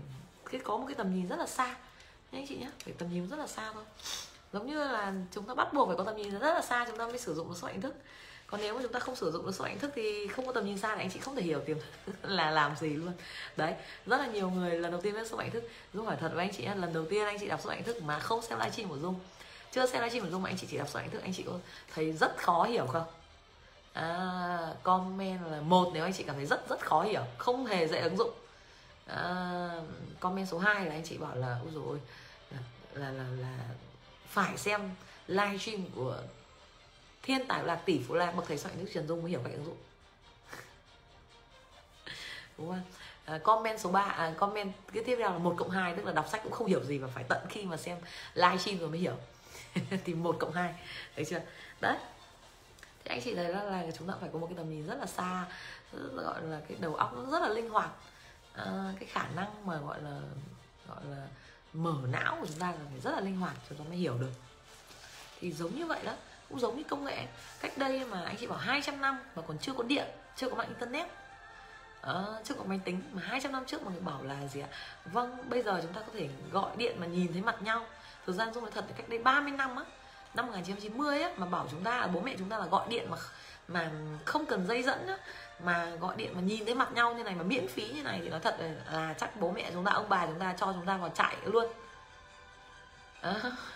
cái có một cái tầm nhìn rất là xa. Nha anh chị nhé phải tầm nhìn rất là xa thôi. Giống như là chúng ta bắt buộc phải có tầm nhìn rất là xa chúng ta mới sử dụng được số hình thức còn nếu mà chúng ta không sử dụng được số ảnh thức thì không có tầm nhìn xa thì anh chị không thể hiểu tiềm là làm gì luôn. Đấy rất là nhiều người lần đầu tiên biết số ảnh thức. Dung hỏi thật với anh chị lần đầu tiên anh chị đọc số ảnh thức mà không xem livestream của dung. Chưa xem livestream của dung mà anh chị chỉ đọc số ảnh thức anh chị có thấy rất khó hiểu không? À, comment là một nếu anh chị cảm thấy rất rất khó hiểu không hề dễ ứng dụng. À, comment số 2 là anh chị bảo là ôi rồi là, là là là phải xem livestream của thiên tài là tỷ phú là bậc thầy soạn nước trần dung mới hiểu cách ứng dụng. Đúng không? À, comment số 3 à, comment cái tiếp theo là một cộng hai tức là đọc sách cũng không hiểu gì và phải tận khi mà xem livestream rồi mới hiểu. Thì một cộng hai thấy chưa? Đấy. Thì anh chị thấy là, là chúng ta phải có một cái tầm nhìn rất là xa rất là gọi là cái đầu óc rất là linh hoạt. À, cái khả năng mà gọi là gọi là mở não của chúng ta là phải rất là linh hoạt chúng ta mới hiểu được. Thì giống như vậy đó cũng giống như công nghệ cách đây mà anh chị bảo 200 năm mà còn chưa có điện chưa có mạng internet. À, chưa có máy tính mà 200 năm trước mà người bảo là gì ạ? Vâng bây giờ chúng ta có thể gọi điện mà nhìn thấy mặt nhau. Thời gian dung nói thật cách đây 30 năm á năm 1990 á mà bảo chúng ta là bố mẹ chúng ta là gọi điện mà mà không cần dây dẫn á mà gọi điện mà nhìn thấy mặt nhau như này mà miễn phí như này thì nói thật là, là chắc bố mẹ chúng ta ông bà chúng ta cho chúng ta vào chạy luôn. À,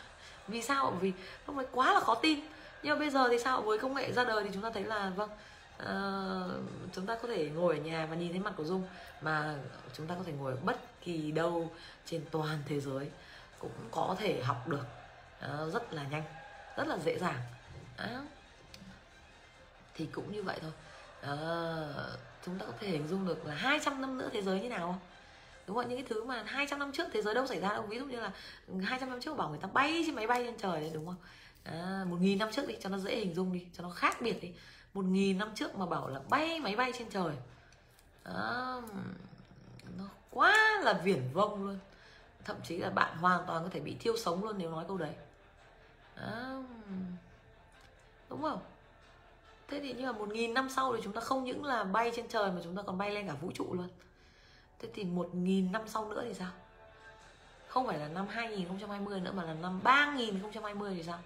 vì sao? Vì lúc mới quá là khó tin nhưng mà bây giờ thì sao? Với công nghệ ra đời thì chúng ta thấy là vâng uh, chúng ta có thể ngồi ở nhà và nhìn thấy mặt của dung mà chúng ta có thể ngồi ở bất kỳ đâu trên toàn thế giới cũng có thể học được uh, rất là nhanh rất là dễ dàng. Uh, thì cũng như vậy thôi. Uh, chúng ta có thể hình dung được là 200 năm nữa thế giới như nào không? Đúng không những cái thứ mà 200 năm trước thế giới đâu xảy ra đâu. Ví dụ như là 200 năm trước bảo người ta bay trên máy bay lên trời đấy đúng không? À, một nghìn năm trước đi cho nó dễ hình dung đi cho nó khác biệt đi. Một nghìn năm trước mà bảo là bay máy bay trên trời. À, nó quá là viển vông luôn. Thậm chí là bạn hoàn toàn có thể bị thiêu sống luôn nếu nói câu đấy. À, đúng không? Thế thì như là một nghìn năm sau thì chúng ta không những là bay trên trời mà chúng ta còn bay lên cả vũ trụ luôn. Thế thì một nghìn năm sau nữa thì sao? Không phải là năm 2020 nữa mà là năm 3020 thì sao?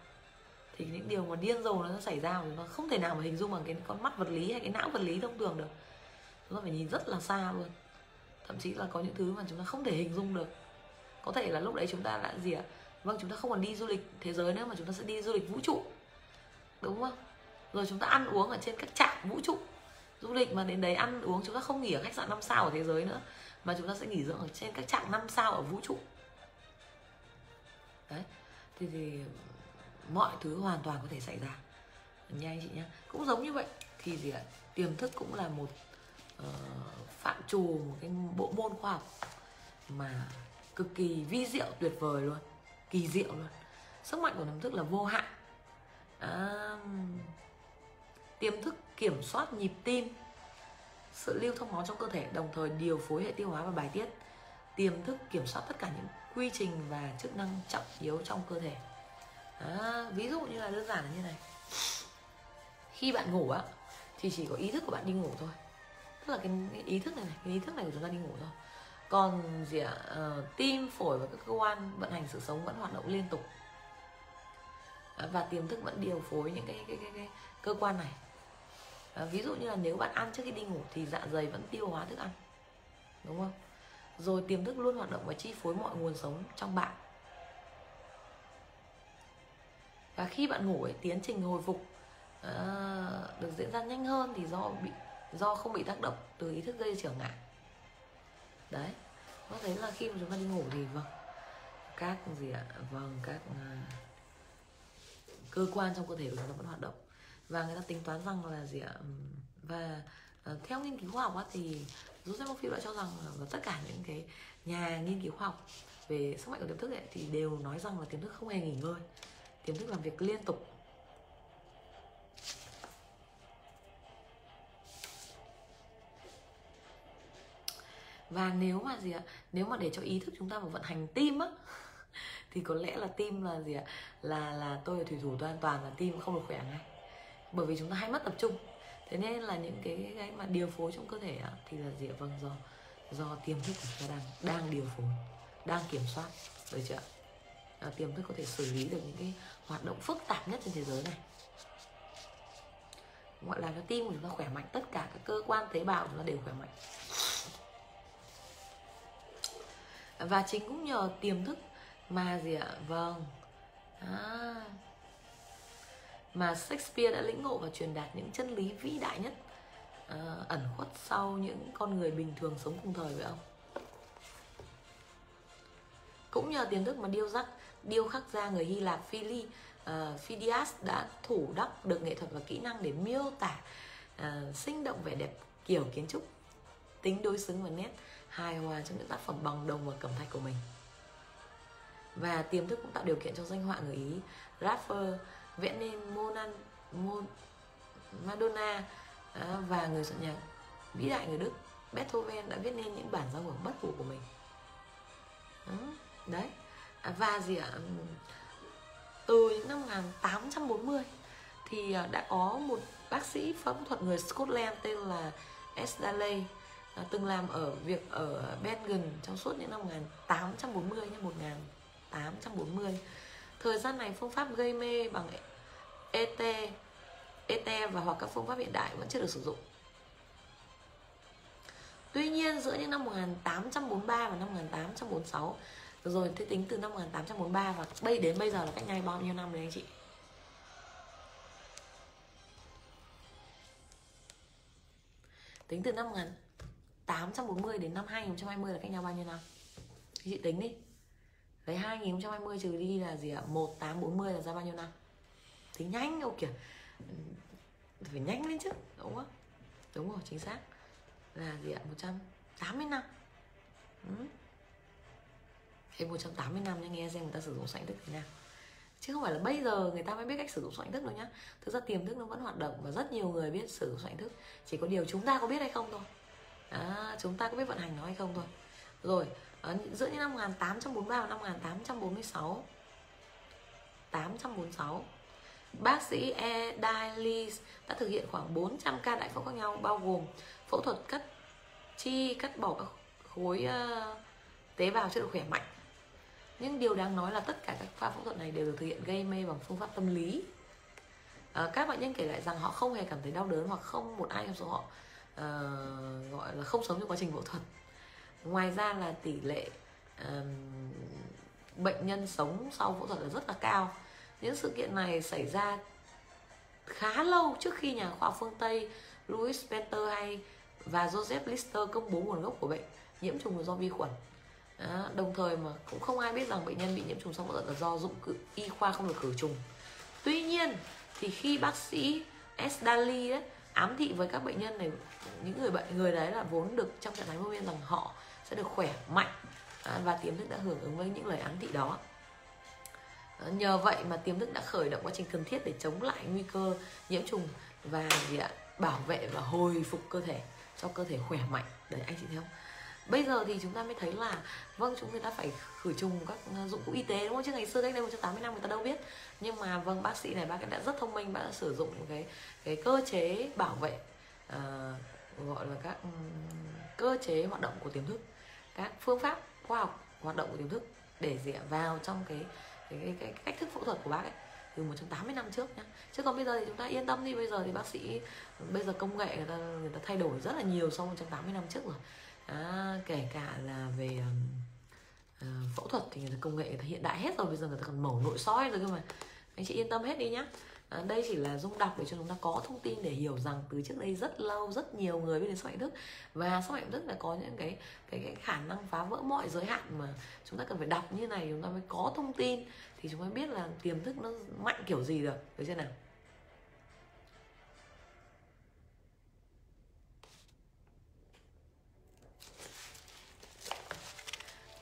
Thì những điều mà điên rồ nó xảy ra mà không thể nào mà hình dung bằng cái con mắt vật lý hay cái não vật lý thông thường được. Chúng ta phải nhìn rất là xa luôn. Thậm chí là có những thứ mà chúng ta không thể hình dung được. Có thể là lúc đấy chúng ta đã gì ạ? Vâng chúng ta không còn đi du lịch thế giới nữa mà chúng ta sẽ đi du lịch vũ trụ. Đúng không? Rồi chúng ta ăn uống ở trên các trạm vũ trụ. Du lịch mà đến đấy ăn uống chúng ta không nghỉ ở khách sạn 5 sao ở thế giới nữa mà chúng ta sẽ nghỉ dưỡng ở trên các trạm 5 sao ở vũ trụ. Đấy. Thì, thì mọi thứ hoàn toàn có thể xảy ra. Nha anh chị nhé cũng giống như vậy. Thì gì ạ? Tiềm thức cũng là một uh, phạm trù một cái bộ môn khoa học mà cực kỳ vi diệu tuyệt vời luôn. Kỳ diệu luôn. Sức mạnh của tiềm thức là vô hạn. À, tiềm thức kiểm soát nhịp tim sự lưu thông máu trong cơ thể đồng thời điều phối hệ tiêu hóa và bài tiết. Tiềm thức kiểm soát tất cả những quy trình và chức năng trọng yếu trong cơ thể à, ví dụ như là đơn giản là như này. Khi bạn ngủ á thì chỉ có ý thức của bạn đi ngủ thôi. Tức là cái, cái ý thức này này cái ý thức này của chúng ta đi ngủ thôi. Còn gì ạ? Uh, tim phổi và các cơ quan vận hành sự sống vẫn hoạt động liên tục. Và tiềm thức vẫn điều phối những cái cái cái, cái cơ quan này. À, ví dụ như là nếu bạn ăn trước khi đi ngủ thì dạ dày vẫn tiêu hóa thức ăn. Đúng không? Rồi tiềm thức luôn hoạt động và chi phối mọi nguồn sống trong bạn. Và khi bạn ngủ ấy tiến trình hồi phục uh, được diễn ra nhanh hơn thì do bị do không bị tác động từ ý thức gây trở ngại. Đấy có thấy là khi mà chúng ta đi ngủ thì vâng các gì ạ? Vâng các uh, cơ quan trong cơ thể của chúng ta vẫn hoạt động. Và người ta tính toán rằng là gì ạ? Và uh, theo nghiên cứu khoa học á, thì Joseph Murphy đã cho rằng là tất cả những cái nhà nghiên cứu khoa học về sức mạnh của tiềm thức ấy, thì đều nói rằng là tiềm thức không hề nghỉ ngơi tiềm thức làm việc liên tục. Và nếu mà gì ạ nếu mà để cho ý thức chúng ta mà vận hành tim á thì có lẽ là tim là gì ạ là là tôi là thủy thủ tôi an toàn là tim không được khỏe ngay. Bởi vì chúng ta hay mất tập trung. Thế nên là những cái cái mà điều phối trong cơ thể á, thì là gì ạ? Vâng do do tiềm thức của chúng ta đang đang điều phối đang kiểm soát. Được chưa uh, tiềm thức có thể xử lý được những cái hoạt động phức tạp nhất trên thế giới này. Gọi là cho tim của chúng ta khỏe mạnh tất cả các cơ quan tế bào của chúng ta đều khỏe mạnh. Và chính cũng nhờ tiềm thức mà gì ạ? Vâng. À. mà Shakespeare đã lĩnh ngộ và truyền đạt những chân lý vĩ đại nhất à, ẩn khuất sau những con người bình thường sống cùng thời với ông cũng nhờ tiềm thức mà điêu khắc điêu khắc gia người Hy Lạp Phili uh, ờ, Phidias đã thủ đắc được nghệ thuật và kỹ năng để miêu tả uh, sinh động vẻ đẹp kiểu kiến trúc tính đối xứng và nét hài hòa trong những tác phẩm bằng đồng và cẩm thạch của mình. Và tiềm thức cũng tạo điều kiện cho danh họa người Ý rapper vẽ nên Monan Mon, Madonna uh, và người soạn nhạc vĩ đại người Đức Beethoven đã viết nên những bản giao hưởng bất hủ của mình. Đấy. À, và gì ạ? Ừ. Từ những năm 1840 thì à, đã có một bác sĩ phẫu thuật người Scotland tên là S. Daley à, từng làm ở việc ở Bergen trong suốt những năm 1840 đến 1840 thời gian này phương pháp gây mê bằng ET ET và hoặc các phương pháp hiện đại vẫn chưa được sử dụng. Tuy nhiên, giữa những năm 1843 và năm 1846 rồi, thế tính từ năm 1843 và bây, đến bây giờ là cách nhau bao nhiêu năm đấy anh chị? Tính từ năm 1840 đến năm 2020 là cách nhau bao nhiêu năm? Chị tính đi. Lấy 2020 trừ đi là gì ạ? 1840 là ra bao nhiêu năm? Tính nhanh đâu kìa phải nhanh lên chứ, đúng không? Đúng rồi, chính xác. Là gì ạ? 180 năm. Ừ thêm 180 năm nha nghe xem người ta sử dụng soạn thức thế nào. Chứ không phải là bây giờ người ta mới biết cách sử dụng soạn thức đâu nhá. Thực ra tiềm thức nó vẫn hoạt động và rất nhiều người biết sử dụng soạn thức. Chỉ có điều chúng ta có biết hay không thôi. À, chúng ta có biết vận hành nó hay không thôi. Rồi ở giữa những năm 1843 và năm 1846 846 Bác sĩ E. Dailies đã thực hiện khoảng 400 ca đại phẫu khác nhau bao gồm phẫu thuật cắt chi, cắt bỏ các khối uh, tế bào chưa được khỏe mạnh nhưng điều đáng nói là tất cả các pha phẫu thuật này đều được thực hiện gây mê bằng phương pháp tâm lý. À, các bệnh nhân kể lại rằng họ không hề cảm thấy đau đớn hoặc không một ai trong số họ uh, gọi là không sống trong quá trình phẫu thuật. Ngoài ra là tỷ lệ uh, bệnh nhân sống sau phẫu thuật là rất là cao. Những sự kiện này xảy ra khá lâu trước khi nhà khoa học phương Tây Louis Penter hay và Joseph Lister công bố nguồn gốc của bệnh nhiễm trùng do vi khuẩn đó, đồng thời mà cũng không ai biết rằng bệnh nhân bị nhiễm trùng sau phẫu thuật là do dụng cụ y khoa không được khử trùng. Tuy nhiên thì khi bác sĩ S. Daly ấy, ám thị với các bệnh nhân này những người bệnh người đấy là vốn được trong trạng thái vô biên rằng họ sẽ được khỏe mạnh à, và tiềm thức đã hưởng ứng với những lời ám thị đó nhờ vậy mà tiềm thức đã khởi động quá trình cần thiết để chống lại nguy cơ nhiễm trùng và gì ạ bảo vệ và hồi phục cơ thể cho cơ thể khỏe mạnh. Đấy anh chị thấy không? Bây giờ thì chúng ta mới thấy là vâng chúng ta phải khử trùng các ờ, dụng cụ y tế đúng không? Chứ ngày xưa cách đây 180 năm người ta đâu biết. Nhưng mà vâng bác sĩ này bác ấy đã rất thông minh bác đã sử dụng cái cái cơ chế bảo vệ uh, gọi là các um, cơ chế hoạt động của tiềm thức các phương pháp khoa học hoạt động của tiềm thức để gì vào trong cái cái, cái, cái cách thức phẫu thuật của bác ấy từ 180 năm trước nhá. Chứ còn bây giờ thì chúng ta yên tâm đi bây giờ thì bác sĩ bây giờ công nghệ người ta người ta thay đổi rất là nhiều so với 180 năm trước rồi à, kể cả là về uh, phẫu thuật thì người ta công nghệ người ta hiện đại hết rồi bây giờ người ta còn mổ nội soi rồi cơ mà. Anh chị yên tâm hết đi nhá. À, đây chỉ là dung đọc để cho chúng ta có thông tin để hiểu rằng từ trước đây rất lâu rất nhiều người biết đến sức mạnh thức và sức mạnh thức là có những cái cái cái khả năng phá vỡ mọi giới hạn mà chúng ta cần phải đọc như này chúng ta mới có thông tin. Thì chúng ta biết là tiềm thức nó mạnh kiểu gì được. Được chưa nào?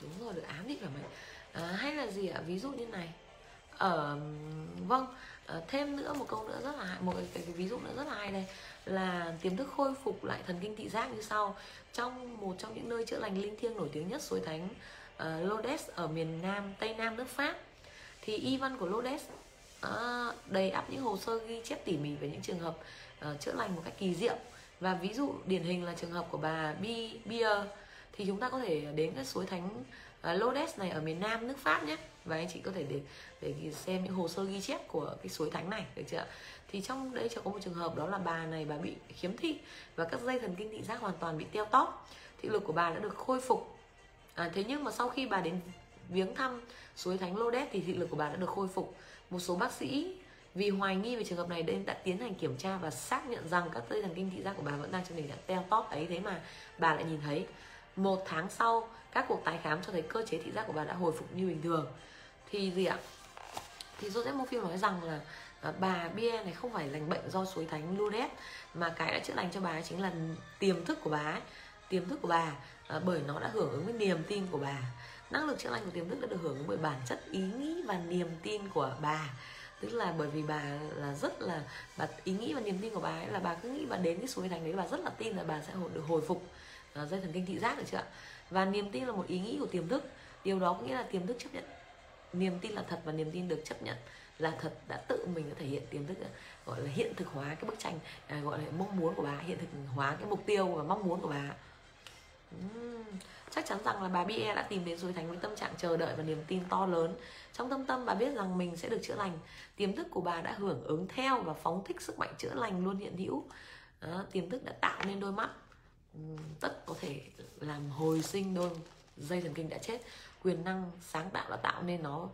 Đúng rồi được ám thị cả mày à, hay là gì ạ? Ví dụ như này. Ở vâng à, thêm nữa một câu nữa rất là một cái, cái, cái ví dụ nữa rất là hay đây là tiềm thức khôi phục lại thần kinh thị giác như sau. Trong một trong những nơi chữa lành linh thiêng nổi tiếng nhất suối thánh ờ, uh, Lodes ở miền nam tây nam nước pháp thì y văn của Lodes uh, đầy ắp những hồ sơ ghi chép tỉ mỉ về những trường hợp uh, chữa lành một cách kỳ diệu. Và ví dụ điển hình là trường hợp của bà Bia Bier thì chúng ta có thể đến cái suối thánh à, lodes này ở miền Nam nước Pháp nhé. Và anh chị có thể để để xem những hồ sơ ghi chép của cái suối thánh này được chưa thì trong đấy chỉ có một trường hợp đó là bà này bà bị khiếm thị và các dây thần kinh thị giác hoàn toàn bị teo tóp. Thị lực của bà đã được khôi phục. À, thế nhưng mà sau khi bà đến viếng thăm suối thánh lodes thì thị lực của bà đã được khôi phục. Một số bác sĩ vì hoài nghi về trường hợp này nên đã tiến hành kiểm tra và xác nhận rằng các dây thần kinh thị giác của bà vẫn đang trong tình trạng teo tóp ấy. Thế mà bà lại nhìn thấy một tháng sau các cuộc tái khám cho thấy cơ chế thị giác của bà đã hồi phục như bình thường. Thì gì ạ? Thì Joseph Murphy nói rằng là à, bà Bia này không phải lành bệnh do suối thánh Lourdes mà cái đã chữa lành cho bà chính là tiềm thức của bà ấy. Tiềm thức của bà à, bởi nó đã hưởng ứng với niềm tin của bà. Năng lực chữa lành của tiềm thức đã được hưởng ứng bởi bản chất ý nghĩ và niềm tin của bà. Tức là bởi vì bà là rất là bà ý nghĩ và niềm tin của bà ấy là bà cứ nghĩ bà đến cái suối thánh đấy bà rất là tin là bà sẽ hồi, được hồi phục uh, dây thần kinh thị giác được chưa ạ? Và niềm tin là một ý nghĩ của tiềm thức. Điều đó có nghĩa là tiềm thức chấp nhận. Niềm tin là thật và niềm tin được chấp nhận là thật đã tự mình đã thể hiện tiềm thức gọi là hiện thực hóa cái bức tranh à, gọi là mong muốn của bà hiện thực hóa cái mục tiêu và mong muốn của bà. Uhm, chắc chắn rằng là bà Bie đã tìm đến suối thánh với tâm trạng chờ đợi và niềm tin to lớn. Trong tâm tâm bà biết rằng mình sẽ được chữa lành. Tiềm thức của bà đã hưởng ứng theo và phóng thích sức mạnh chữa lành luôn hiện hữu. Đó, tiềm thức đã tạo nên đôi mắt tất có thể làm hồi sinh đôi dây thần kinh đã chết quyền năng sáng tạo đã tạo nên nó uh,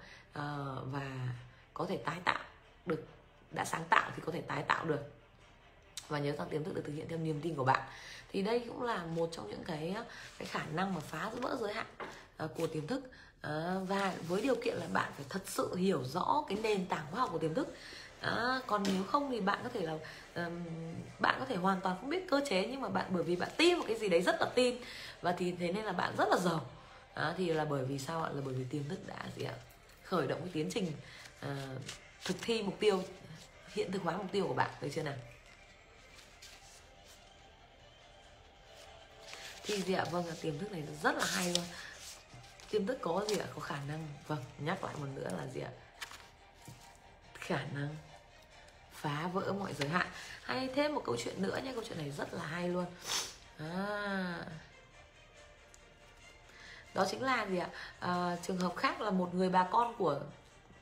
và có thể tái tạo được đã sáng tạo thì có thể tái tạo được. Và nhớ rằng tiềm thức được thực hiện theo niềm tin của bạn. Thì đây cũng là một trong những cái cái khả năng mà phá vỡ giới hạn uh, của tiềm thức. Uh, và với điều kiện là bạn phải thật sự hiểu rõ cái nền tảng khoa học của tiềm thức. À, còn nếu không thì bạn có thể là um, bạn có thể hoàn toàn không biết cơ chế nhưng mà bạn bởi vì bạn tin một cái gì đấy rất là tin và thì thế nên là bạn rất là giàu. À, thì là bởi vì sao ạ? Là bởi vì tiềm thức đã gì ạ? Khởi động cái tiến trình uh, thực thi mục tiêu hiện thực hóa mục tiêu của bạn được chưa nào? Thì gì ạ? Vâng là tiềm thức này rất là hay luôn. Tiềm thức có gì ạ? Có khả năng. Vâng nhắc lại một nữa là gì ạ? Khả năng phá vỡ mọi giới hạn. Hay thêm một câu chuyện nữa nhé câu chuyện này rất là hay luôn. À, đó chính là gì ạ? À, trường hợp khác là một người bà con của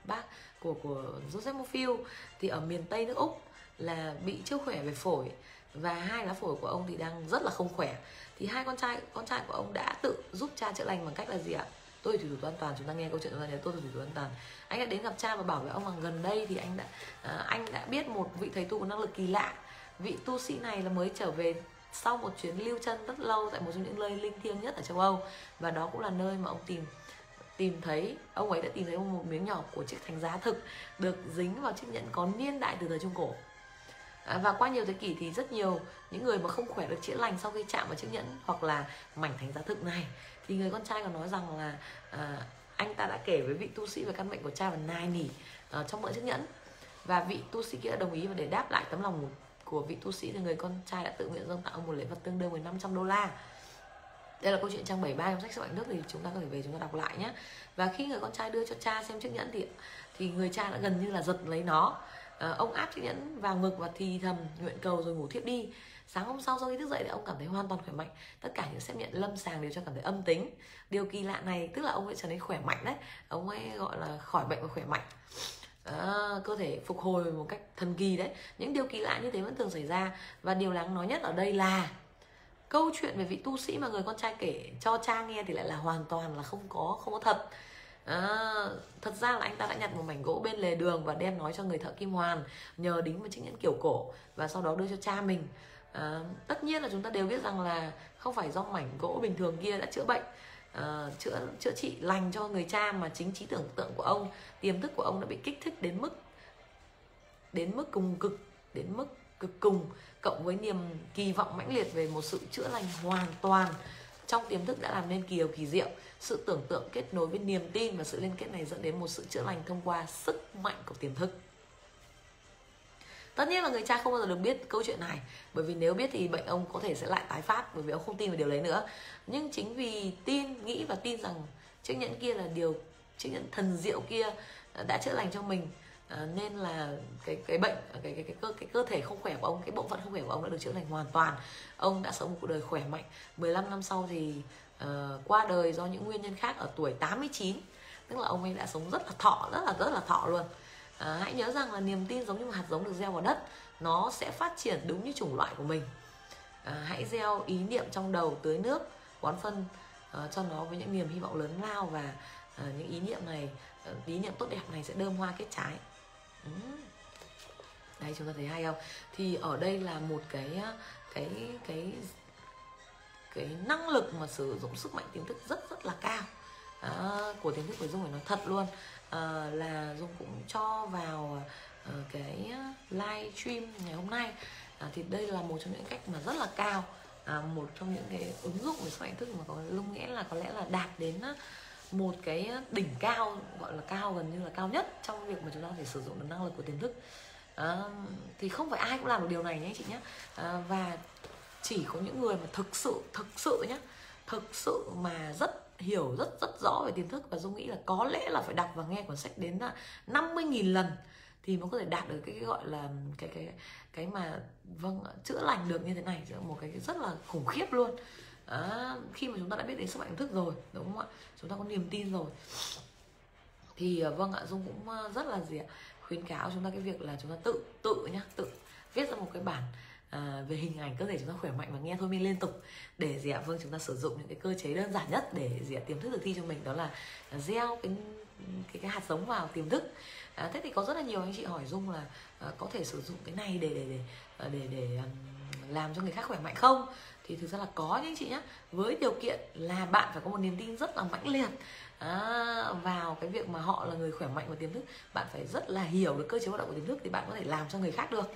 bác của của Joseph Mofil thì ở miền Tây nước Úc là bị chưa khỏe về phổi và hai lá phổi của ông thì đang rất là không khỏe. Thì hai con trai con trai của ông đã tự giúp cha chữa lành bằng cách là gì ạ? Tôi thủy thủ an toàn chúng ta nghe câu chuyện chúng ta nhớ tôi thủy thủ an toàn. Anh đã đến gặp cha và bảo với ông rằng gần đây thì anh đã uh, anh đã biết một vị thầy tu có năng lực kỳ lạ. Vị tu sĩ này là mới trở về sau một chuyến lưu chân rất lâu tại một trong những nơi linh thiêng nhất ở châu Âu. Và đó cũng là nơi mà ông tìm tìm thấy ông ấy đã tìm thấy một miếng nhỏ của chiếc thánh giá thực được dính vào chiếc nhẫn có niên đại từ thời trung cổ. À, và qua nhiều thế kỷ thì rất nhiều những người mà không khỏe được chữa lành sau khi chạm vào chiếc nhẫn hoặc là mảnh thánh giá thực này thì người con trai còn nói rằng là à, anh ta đã kể với vị tu sĩ về căn bệnh của cha và nai nỉ à, trong mỡ chiếc nhẫn. Và vị tu sĩ kia đã đồng ý và để đáp lại tấm lòng của vị tu sĩ thì người con trai đã tự nguyện dâng tặng một lễ vật tương đương với 500 đô la. Đây là câu chuyện trang 73 trong sách sức mạnh nước thì chúng ta có thể về chúng ta đọc lại nhé. Và khi người con trai đưa cho cha xem chiếc nhẫn thì thì người cha đã gần như là giật lấy nó. À, ông áp chiếc nhẫn vào ngực và thì thầm nguyện cầu rồi ngủ thiếp đi sáng hôm sau sau khi thức dậy thì ông cảm thấy hoàn toàn khỏe mạnh. Tất cả những xét nghiệm lâm sàng đều cho cảm thấy âm tính. Điều kỳ lạ này tức là ông ấy trở nên khỏe mạnh đấy. Ông ấy gọi là khỏi bệnh và khỏe mạnh. À, cơ thể phục hồi một cách thần kỳ đấy. Những điều kỳ lạ như thế vẫn thường xảy ra. Và điều đáng nói nhất ở đây là câu chuyện về vị tu sĩ mà người con trai kể cho cha nghe thì lại là hoàn toàn là không có không có thật. À, thật ra là anh ta đã nhặt một mảnh gỗ bên lề đường và đem nói cho người thợ kim hoàn nhờ đính một chiếc nhẫn kiểu cổ và sau đó đưa cho cha mình à, tất nhiên là chúng ta đều biết rằng là không phải do mảnh gỗ bình thường kia đã chữa bệnh. À, chữa chữa trị lành cho người cha mà chính trí tưởng tượng của ông tiềm thức của ông đã bị kích thích đến mức đến mức cùng cực đến mức cực cùng cộng với niềm kỳ vọng mãnh liệt về một sự chữa lành hoàn toàn. Trong tiềm thức đã làm nên kỳ điều kỳ diệu sự tưởng tượng kết nối với niềm tin và sự liên kết này dẫn đến một sự chữa lành thông qua sức mạnh của tiềm thức tất nhiên là người cha không bao giờ được biết câu chuyện này. Bởi vì nếu biết thì bệnh ông có thể sẽ lại tái phát bởi vì ông không tin vào điều đấy nữa. Nhưng chính vì tin nghĩ và tin rằng chiếc nhẫn kia là điều chiếc nhẫn thần diệu kia ờ, đã chữa lành cho mình à, nên là cái cái bệnh ờ, cái cái cái cơ cái cơ thể không khỏe của ông cái bộ phận không khỏe của ông đã được chữa lành hoàn toàn. Ông đã sống một cuộc đời khỏe mạnh. 15 năm sau thì uh, qua đời do những nguyên nhân khác ở tuổi 89 tức là ông ấy đã sống rất là thọ rất là rất là thọ luôn à, hãy nhớ rằng là niềm tin giống như một hạt giống được gieo vào đất nó sẽ phát triển đúng như chủng loại của mình. À, hãy gieo ý niệm trong đầu tưới nước bón phân à, cho nó với những niềm hy vọng lớn lao và à, những ý niệm này ý niệm tốt đẹp này sẽ đơm hoa kết trái. Ừ. đây chúng ta thấy hay không? Thì ở đây là một cái cái cái cái năng lực mà sử dụng sức mạnh tiềm thức rất rất là cao. À, của tiềm thức của dung phải nói thật luôn uh, là dung cũng cho vào uh, cái live stream ngày hôm nay. Uh, thì đây là một trong những cách mà rất là cao. À, một trong những cái ứng dụng về sức mạnh thức mà có lung nghĩa là có lẽ là đạt đến một cái đỉnh cao gọi là cao gần như là cao nhất trong việc mà chúng ta có thể sử dụng được năng lực của tiềm thức. À, thì không phải ai cũng làm được điều này nhé chị nhé. À, và chỉ có những người mà thực sự thực sự nhé thực sự mà rất hiểu rất rất rõ về tiềm thức và dung nghĩ là có lẽ là phải đọc và nghe cuốn sách đến à, 50.000 lần thì mới có thể đạt được cái, cái gọi là cái cái cái mà vâng chữa lành được như thế này. Một cái rất là khủng khiếp luôn. À, khi mà chúng ta đã biết đến sức mạnh thức rồi đúng không ạ? Chúng ta có niềm tin rồi. Thì à, vâng ạ dung cũng à, rất là gì ạ? Khuyến cáo chúng ta cái việc là chúng ta tự tự nhá tự viết ra một cái bản à, về hình ảnh cơ thể chúng ta khỏe mạnh và nghe thôi miên liên tục. Để gì ạ? Vâng chúng ta sử dụng những cái cơ chế đơn giản nhất để gì ạ? Tiềm thức thực thi cho mình đó là gieo cái cái, cái hạt giống vào tiềm thức. À, thế thì có rất là nhiều anh chị hỏi dung là à, có thể sử dụng cái này để để để à, để để, um, làm cho người khác khỏe mạnh không? Thì thực ra là có nhé anh chị nhé với điều kiện là bạn phải có một niềm tin rất là mãnh liệt. À, vào cái việc mà họ là người khỏe mạnh và tiềm thức bạn phải rất là hiểu được cơ chế hoạt động của tiềm thức thì bạn có thể làm cho người khác được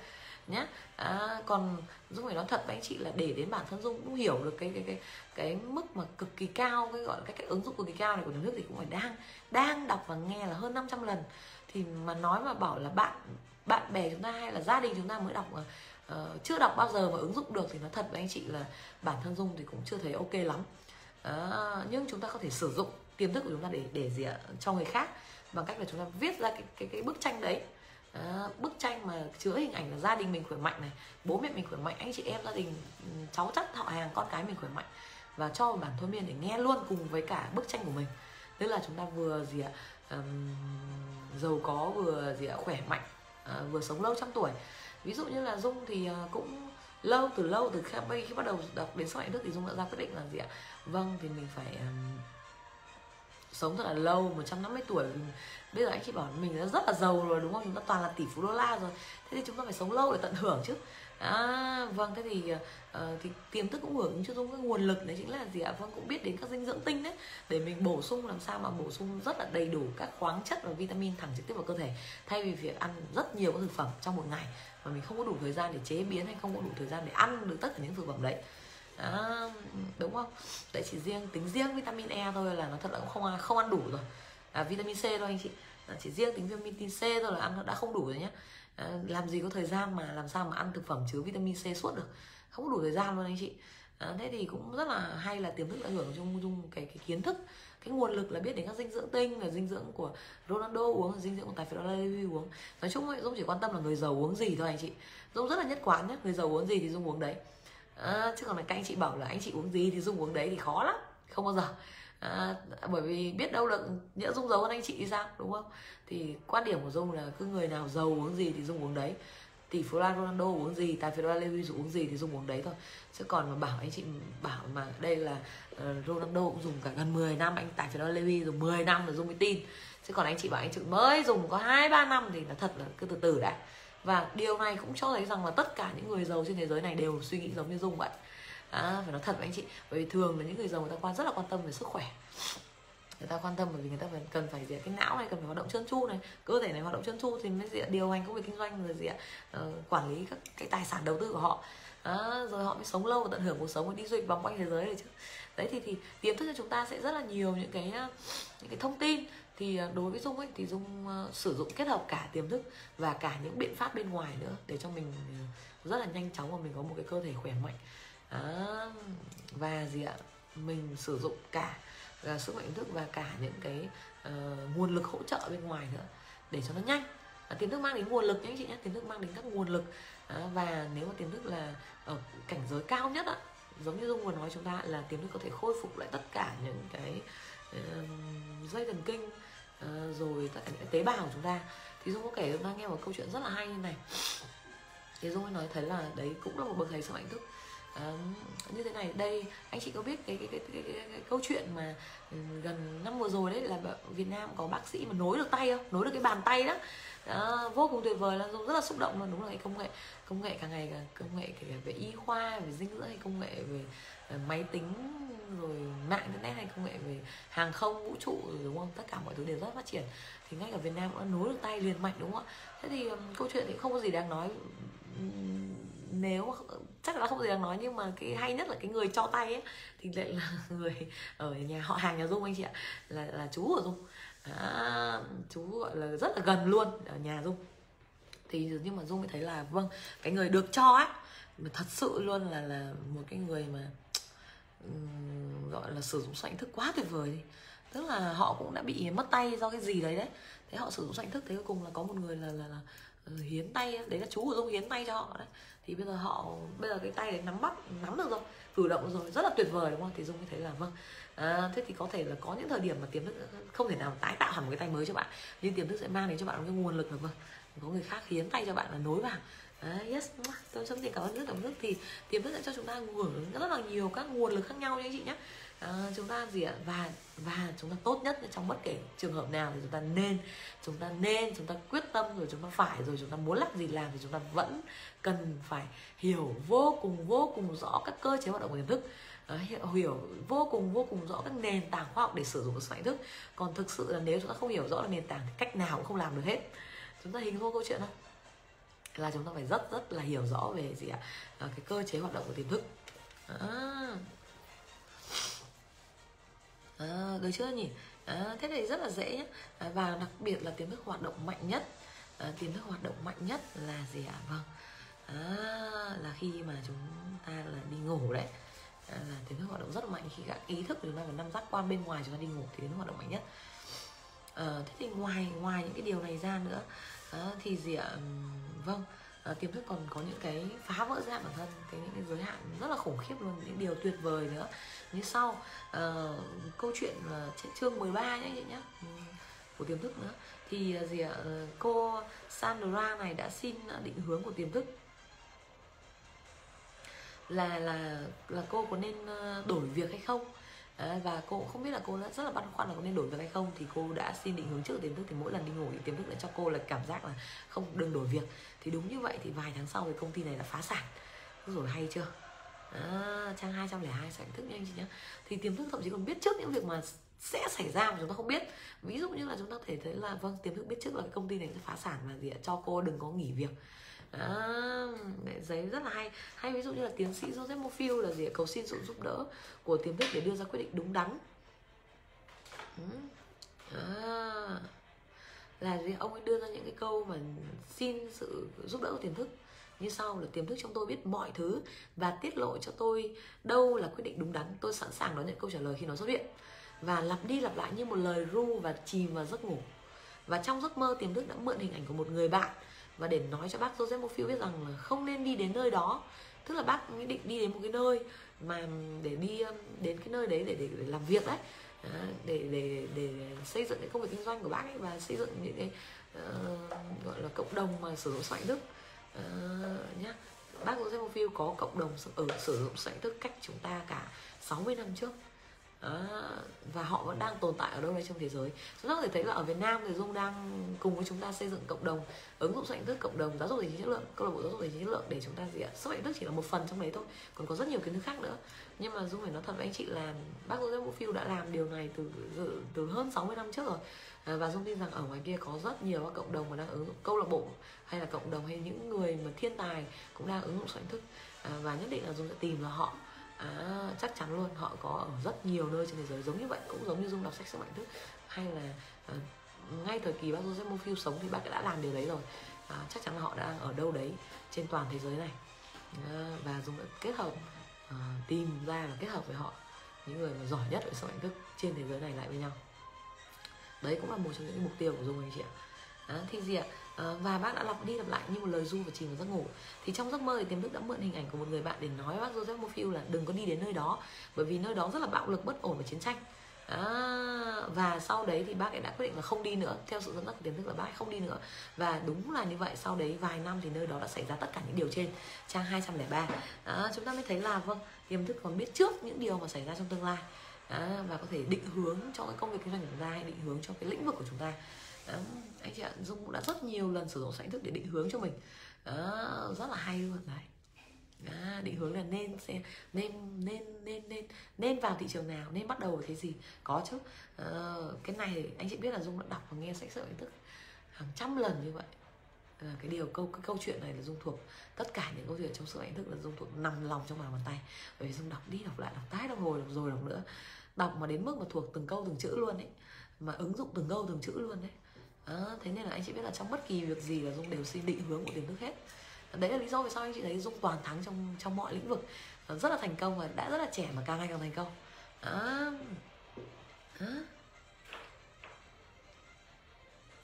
nhé à, còn dung phải nói thật với anh chị là để đến bản thân dung cũng hiểu được cái cái cái cái mức mà cực kỳ cao cái gọi là cái cách ứng dụng cực kỳ cao này của nước thì cũng phải đang đang đọc và nghe là hơn 500 lần. Thì mà nói mà bảo là bạn bạn bè chúng ta hay là gia đình chúng ta mới đọc mà uh, chưa đọc bao giờ mà ứng dụng được thì nó thật với anh chị là bản thân dung thì cũng chưa thấy ok lắm. Uh, nhưng chúng ta có thể sử dụng tiềm thức của chúng ta để để gì ạ cho người khác bằng cách là chúng ta viết ra cái cái, cái bức tranh đấy. À, bức tranh mà chứa hình ảnh là gia đình mình khỏe mạnh này bố mẹ mình khỏe mạnh anh chị em gia đình ừ, cháu chắc họ hàng con cái mình khỏe mạnh. Và cho bản thôi miên để nghe luôn cùng với cả bức tranh của mình. Tức là chúng ta vừa gì ạ um, giàu có vừa gì ạ khỏe mạnh uh, vừa sống lâu trăm tuổi. Ví dụ như là dung thì uh, cũng lâu từ lâu từ khi, khi bắt đầu đọc đến sau mạnh đức thì dung đã ra quyết định là gì ạ vâng thì mình phải um, sống thật là lâu 150 tuổi bây giờ anh chị bảo mình đã rất là giàu rồi đúng không? Chúng ta toàn là tỷ phú đô la rồi. Thế thì chúng ta phải sống lâu để tận hưởng chứ. À, vâng thế thì uh, thì tiềm thức cũng hưởng cho dung cái nguồn lực đấy chính là gì ạ? Vâng cũng biết đến các dinh dưỡng tinh đấy. Để mình bổ sung làm sao mà bổ sung rất là đầy đủ các khoáng chất và vitamin thẳng trực tiếp vào cơ thể thay vì việc ăn rất nhiều các thực phẩm trong một ngày. Mà mình không có đủ thời gian để chế biến hay không có đủ thời gian để ăn được tất cả những thực phẩm đấy. À, đúng không? Đấy chỉ riêng tính riêng vitamin E thôi là nó thật là cũng không không ăn đủ rồi à, vitamin C thôi anh chị. À, chỉ riêng tính vitamin C thôi là ăn nó đã không đủ rồi nhé à, làm gì có thời gian mà làm sao mà ăn thực phẩm chứa vitamin C suốt được. Không có đủ thời gian luôn anh chị. À, thế thì cũng rất là hay là tiềm thức ảnh hưởng trong dung cái, cái kiến thức cái nguồn lực là biết đến các dinh dưỡng tinh và dinh dưỡng của Ronaldo uống dinh dưỡng của tài phiệt Levi uống. Nói chung ấy, dung chỉ quan tâm là người giàu uống gì thôi anh chị. Dung rất là nhất quán nhé người giàu uống gì thì dung uống đấy. À, chứ còn là các anh chị bảo là anh chị uống gì thì dung uống đấy thì khó lắm không bao giờ à, bởi vì biết đâu là nhỡ dung giàu hơn anh chị thì sao đúng không? Thì quan điểm của dung là cứ người nào giàu uống gì thì dung uống đấy. Tỷ phú Ronaldo uống gì tài phiệt Levi uống gì thì dung uống đấy thôi. Chứ còn mà bảo anh chị bảo mà đây là uh, Ronaldo cũng dùng cả gần 10 năm anh tài phiệt Levi dùng 10 năm là dùng mới tin. Chứ còn anh chị bảo anh chị mới dùng có hai ba năm thì là thật là cứ từ từ đã. Và điều này cũng cho thấy rằng là tất cả những người giàu trên thế giới này đều suy nghĩ giống như dung vậy à, phải nói thật với anh chị bởi vì thường là những người giàu người ta quan rất là quan tâm về sức khỏe. Người ta quan tâm bởi vì người ta phải cần phải gì cái não này cần phải hoạt động trơn tru này cơ thể này hoạt động trơn tru thì mới gì điều hành công việc kinh doanh rồi gì ạ? Uh, quản lý các cái tài sản đầu tư của họ. À, rồi họ mới sống lâu và tận hưởng cuộc sống và đi du lịch vòng quanh thế giới này chứ. Đấy thì thì tiềm thức cho chúng ta sẽ rất là nhiều những cái ờ, những cái thông tin. Thì ờ, đối với dung ấy thì dung uh, sử dụng kết hợp cả tiềm thức và cả những biện pháp bên ngoài nữa để cho mình rất là nhanh chóng và mình có một cái cơ thể khỏe mạnh à, và gì ạ? Mình sử dụng cả uh, sức mạnh thức và cả những cái uh, nguồn lực hỗ trợ bên ngoài nữa để cho nó nhanh. À, tiềm thức mang đến nguồn lực nhé anh chị nhé tiềm thức mang đến các nguồn lực. À, và nếu mà tiềm thức là ở cảnh giới cao nhất ạ giống như dung vừa nói chúng ta là tiềm thức có thể khôi phục lại tất cả những cái uh, dây thần kinh uh, rồi tất cả những cái tế bào của chúng ta. Thì dung có kể chúng ta nghe một câu chuyện rất là hay như này. Thì dung mới nói thấy là đấy cũng là một bậc thầy sức mạnh thức như thế này đây anh chị có biết cái cái, cái, cái, cái, cái câu chuyện mà gần năm vừa rồi đấy là Việt Nam có bác sĩ mà nối được tay không? Nối được cái bàn tay đó. Đó, vô cùng tuyệt vời là rất là xúc động luôn. Đúng là cái công nghệ công nghệ càng ngày càng công nghệ kể cả về y khoa về dinh dưỡng hay công nghệ về ờ, máy tính rồi mạng internet hay công nghệ về hàng không vũ trụ rồi đúng không? Tất cả mọi thứ đều rất phát triển. Thì ngay cả Việt Nam cũng đã nối được tay liền mạch đúng không ạ? Thế thì um, câu chuyện thì không có gì đáng nói. Nếu chắc là không có gì đáng nói nhưng mà cái hay nhất là cái người cho tay ấy thì lại là người ở nhà họ hàng nhà dung anh chị ạ là là chú của dung. À, chú gọi là rất là gần luôn ở nhà dung. Thì nhưng mà dung mới thấy là vâng cái người được cho á mà thật sự luôn là là một cái người mà um, gọi là sử dụng soạn thức quá tuyệt vời đi. Tức là họ cũng đã bị mất tay do cái gì đấy đấy. Thế họ sử dụng soạn thức thế cuối cùng là có một người là là, là ờ, hiến tay đấy là chú của dung hiến tay cho họ đấy thì bây giờ họ bây giờ cái tay đấy nắm bắt nắm được rồi cử động rồi rất là tuyệt vời đúng không? Thì dung mới thấy là vâng. À, thế thì có thể là có những thời điểm mà tiềm thức không thể nào tái tạo hẳn một cái tay mới cho bạn nhưng tiềm thức sẽ mang đến cho bạn một cái nguồn lực là vâng có người khác hiến tay cho bạn là nối vào. À, yes, tôi sống tiền cảm ơn nước cảm ơn nước thì tiềm thức sẽ cho chúng ta hưởng rất là nhiều các nguồn lực khác nhau nha anh chị nhé à, chúng ta gì ạ và và chúng ta tốt nhất trong bất kể trường hợp nào thì chúng ta nên chúng ta nên chúng ta quyết tâm rồi chúng ta phải rồi chúng ta muốn làm gì làm thì chúng ta vẫn cần phải hiểu vô cùng vô cùng rõ các cơ chế hoạt động của tiềm thức à, hiểu, hiểu vô cùng vô cùng rõ các nền tảng khoa học để sử dụng sản thức còn thực sự là nếu chúng ta không hiểu rõ là nền tảng thì cách nào cũng không làm được hết chúng ta hình dung câu chuyện đó là chúng ta phải rất rất là hiểu rõ về gì ạ? À, cái cơ chế hoạt động của tiềm thức. À, à, được chưa nhỉ? À, thế này rất là dễ nhé à, và đặc biệt là tiềm thức hoạt động mạnh nhất. À, tiềm thức hoạt động mạnh nhất là gì ạ? Vâng. À, là khi mà chúng ta là đi ngủ đấy. À, là tiềm thức hoạt động rất là mạnh. Khi các ý thức của chúng ta và năm giác quan bên ngoài chúng ta đi ngủ thì tiềm thức hoạt động mạnh nhất. À, thế thì ngoài ngoài những cái điều này ra nữa à, thì gì ạ? Vâng. Ờ, uh, tiềm thức còn có những cái phá vỡ giới hạn bản thân cái những cái giới hạn rất là khủng khiếp luôn những điều tuyệt vời nữa. Như sau uh, câu chuyện uh, chương 13 nhé chị nhé ừ, của tiềm thức nữa. Thì uh, gì ạ? Uh, cô Sandra này đã xin định hướng của tiềm thức. Là là là cô có nên đổi việc hay không? Và cô cũng không biết là cô đã rất là băn khoăn là có nên đổi việc hay không. Thì cô đã xin định hướng trước tiềm thức thì mỗi lần đi ngủ thì tiềm thức lại cho cô là cảm giác là không đừng đổi việc thì đúng như vậy thì vài tháng sau thì công ty này đã phá sản. Rồi hay chưa? À, trang 202 sản thức nhanh chị nhé thì tiềm thức thậm chí còn biết trước những việc mà sẽ xảy ra mà chúng ta không biết. Ví dụ như là chúng ta thể thấy là vâng tiềm thức biết trước là cái công ty này sẽ phá sản và gì ạ? Cho cô đừng có nghỉ việc. À, giấy rất là hay. Hay ví dụ như là tiến sĩ Joseph Mofield là gì cầu xin sự giúp đỡ của tiềm thức để đưa ra quyết định đúng đắn. Ừ. À, là ông ấy đưa ra những cái câu mà xin sự giúp đỡ của tiềm thức. Như sau là tiềm thức trong tôi biết mọi thứ và tiết lộ cho tôi đâu là quyết định đúng đắn. Tôi sẵn sàng đón nhận câu trả lời khi nó xuất hiện. Và lặp đi lặp lại như một lời ru và chìm vào giấc ngủ. Và trong giấc mơ tiềm thức đã mượn hình ảnh của một người bạn. Và để nói cho bác Joseph Murphy biết rằng là không nên đi đến nơi đó. Tức là bác định đi đến một cái nơi mà để đi đến cái nơi đấy để để, để làm việc đấy để để để xây dựng cái công việc kinh doanh của bác ấy và xây dựng những cái uh, gọi là cộng đồng mà sử dụng soạn thức uh, ờ, nhá. Bác Joseph Mofield có cộng đồng ở sử dụng soạn thức cách chúng ta cả 60 năm trước đó. và họ vẫn đang tồn tại ở đâu đây trong thế giới. Chúng ta có thể thấy là ở Việt Nam thì Dung đang cùng với chúng ta xây dựng cộng đồng ứng dụng soạn thức cộng đồng giáo dục tài chính chất lượng câu lạc bộ giáo dục tài chính chất lượng để chúng ta gì ạ? Sức mạnh thức chỉ là một phần trong đấy thôi còn có rất nhiều kiến thức khác nữa. Nhưng mà Dung phải nói thật với anh chị là bác Joseph phiêu đã làm điều này từ từ hơn 60 năm trước rồi. À, và Dung tin rằng ở ngoài kia có rất nhiều các cộng đồng mà đang ứng dụng câu lạc bộ hay là cộng đồng hay những người mà thiên tài cũng đang ứng dụng soạn thức à, và nhất định là Dung sẽ tìm là họ à, chắc chắn luôn họ có ở rất nhiều nơi trên thế giới giống như vậy cũng giống như dung đọc sách sức mạnh thức. Hay là à, ngay thời kỳ bác Joseph Mofield sống thì bác đã làm điều đấy rồi. À, chắc chắn là họ đang ở đâu đấy trên toàn thế giới này. À, và dung đã kết hợp à, tìm ra và kết hợp với họ những người mà giỏi nhất về sức mạnh thức trên thế giới này lại với nhau. Đấy cũng là một trong những mục tiêu của dung anh chị ạ. À, thì gì ạ? à, Ờ, và bác đã lặp đi lặp lại như một lời ru và chìm vào giấc ngủ. Thì trong giấc mơ thì tiềm thức đã mượn hình ảnh của một người bạn để nói bác Joseph Mofiu là đừng có đi đến nơi đó bởi vì nơi đó rất là bạo lực bất ổn và chiến tranh. À, và sau đấy thì bác ấy đã quyết định là không đi nữa. Theo sự dẫn dắt của tiềm thức là bác ấy không đi nữa. Và đúng là như vậy sau đấy vài năm thì nơi đó đã xảy ra tất cả những điều trên. Trang 203 à, chúng ta mới thấy là vâng tiềm thức còn biết trước những điều mà xảy ra trong tương lai. À, và có thể định hướng cho cái công việc kinh doanh của chúng ta hay định hướng cho cái lĩnh vực của chúng ta đó, anh chị ạ dung cũng đã rất nhiều lần sử dụng sảnh thức để định hướng cho mình. Đó, rất là hay luôn đấy đó, định hướng là nên xem nên nên nên nên nên vào thị trường nào nên bắt đầu với cái gì có chứ. À, cái này anh chị biết là dung đã đọc và nghe sách sợi kiến thức hàng trăm lần như vậy. À, cái điều câu cái câu chuyện này là dung thuộc tất cả những câu chuyện trong sự ảnh thức là dung thuộc nằm lòng trong bàn bàn tay. Bởi vì dung đọc đi đọc lại đọc tái đọc hồi đọc rồi đọc nữa. Đọc mà đến mức mà thuộc từng câu từng chữ luôn ấy mà ứng dụng từng câu từng chữ luôn đấy à, thế nên là anh chị biết là trong bất kỳ việc gì là dung đều xin định hướng của tiềm thức hết. Đấy là lý do vì sao anh chị thấy dung toàn thắng trong trong mọi lĩnh vực. Ờ, rất là thành công và đã rất là trẻ mà càng ngày càng thành công. À, à.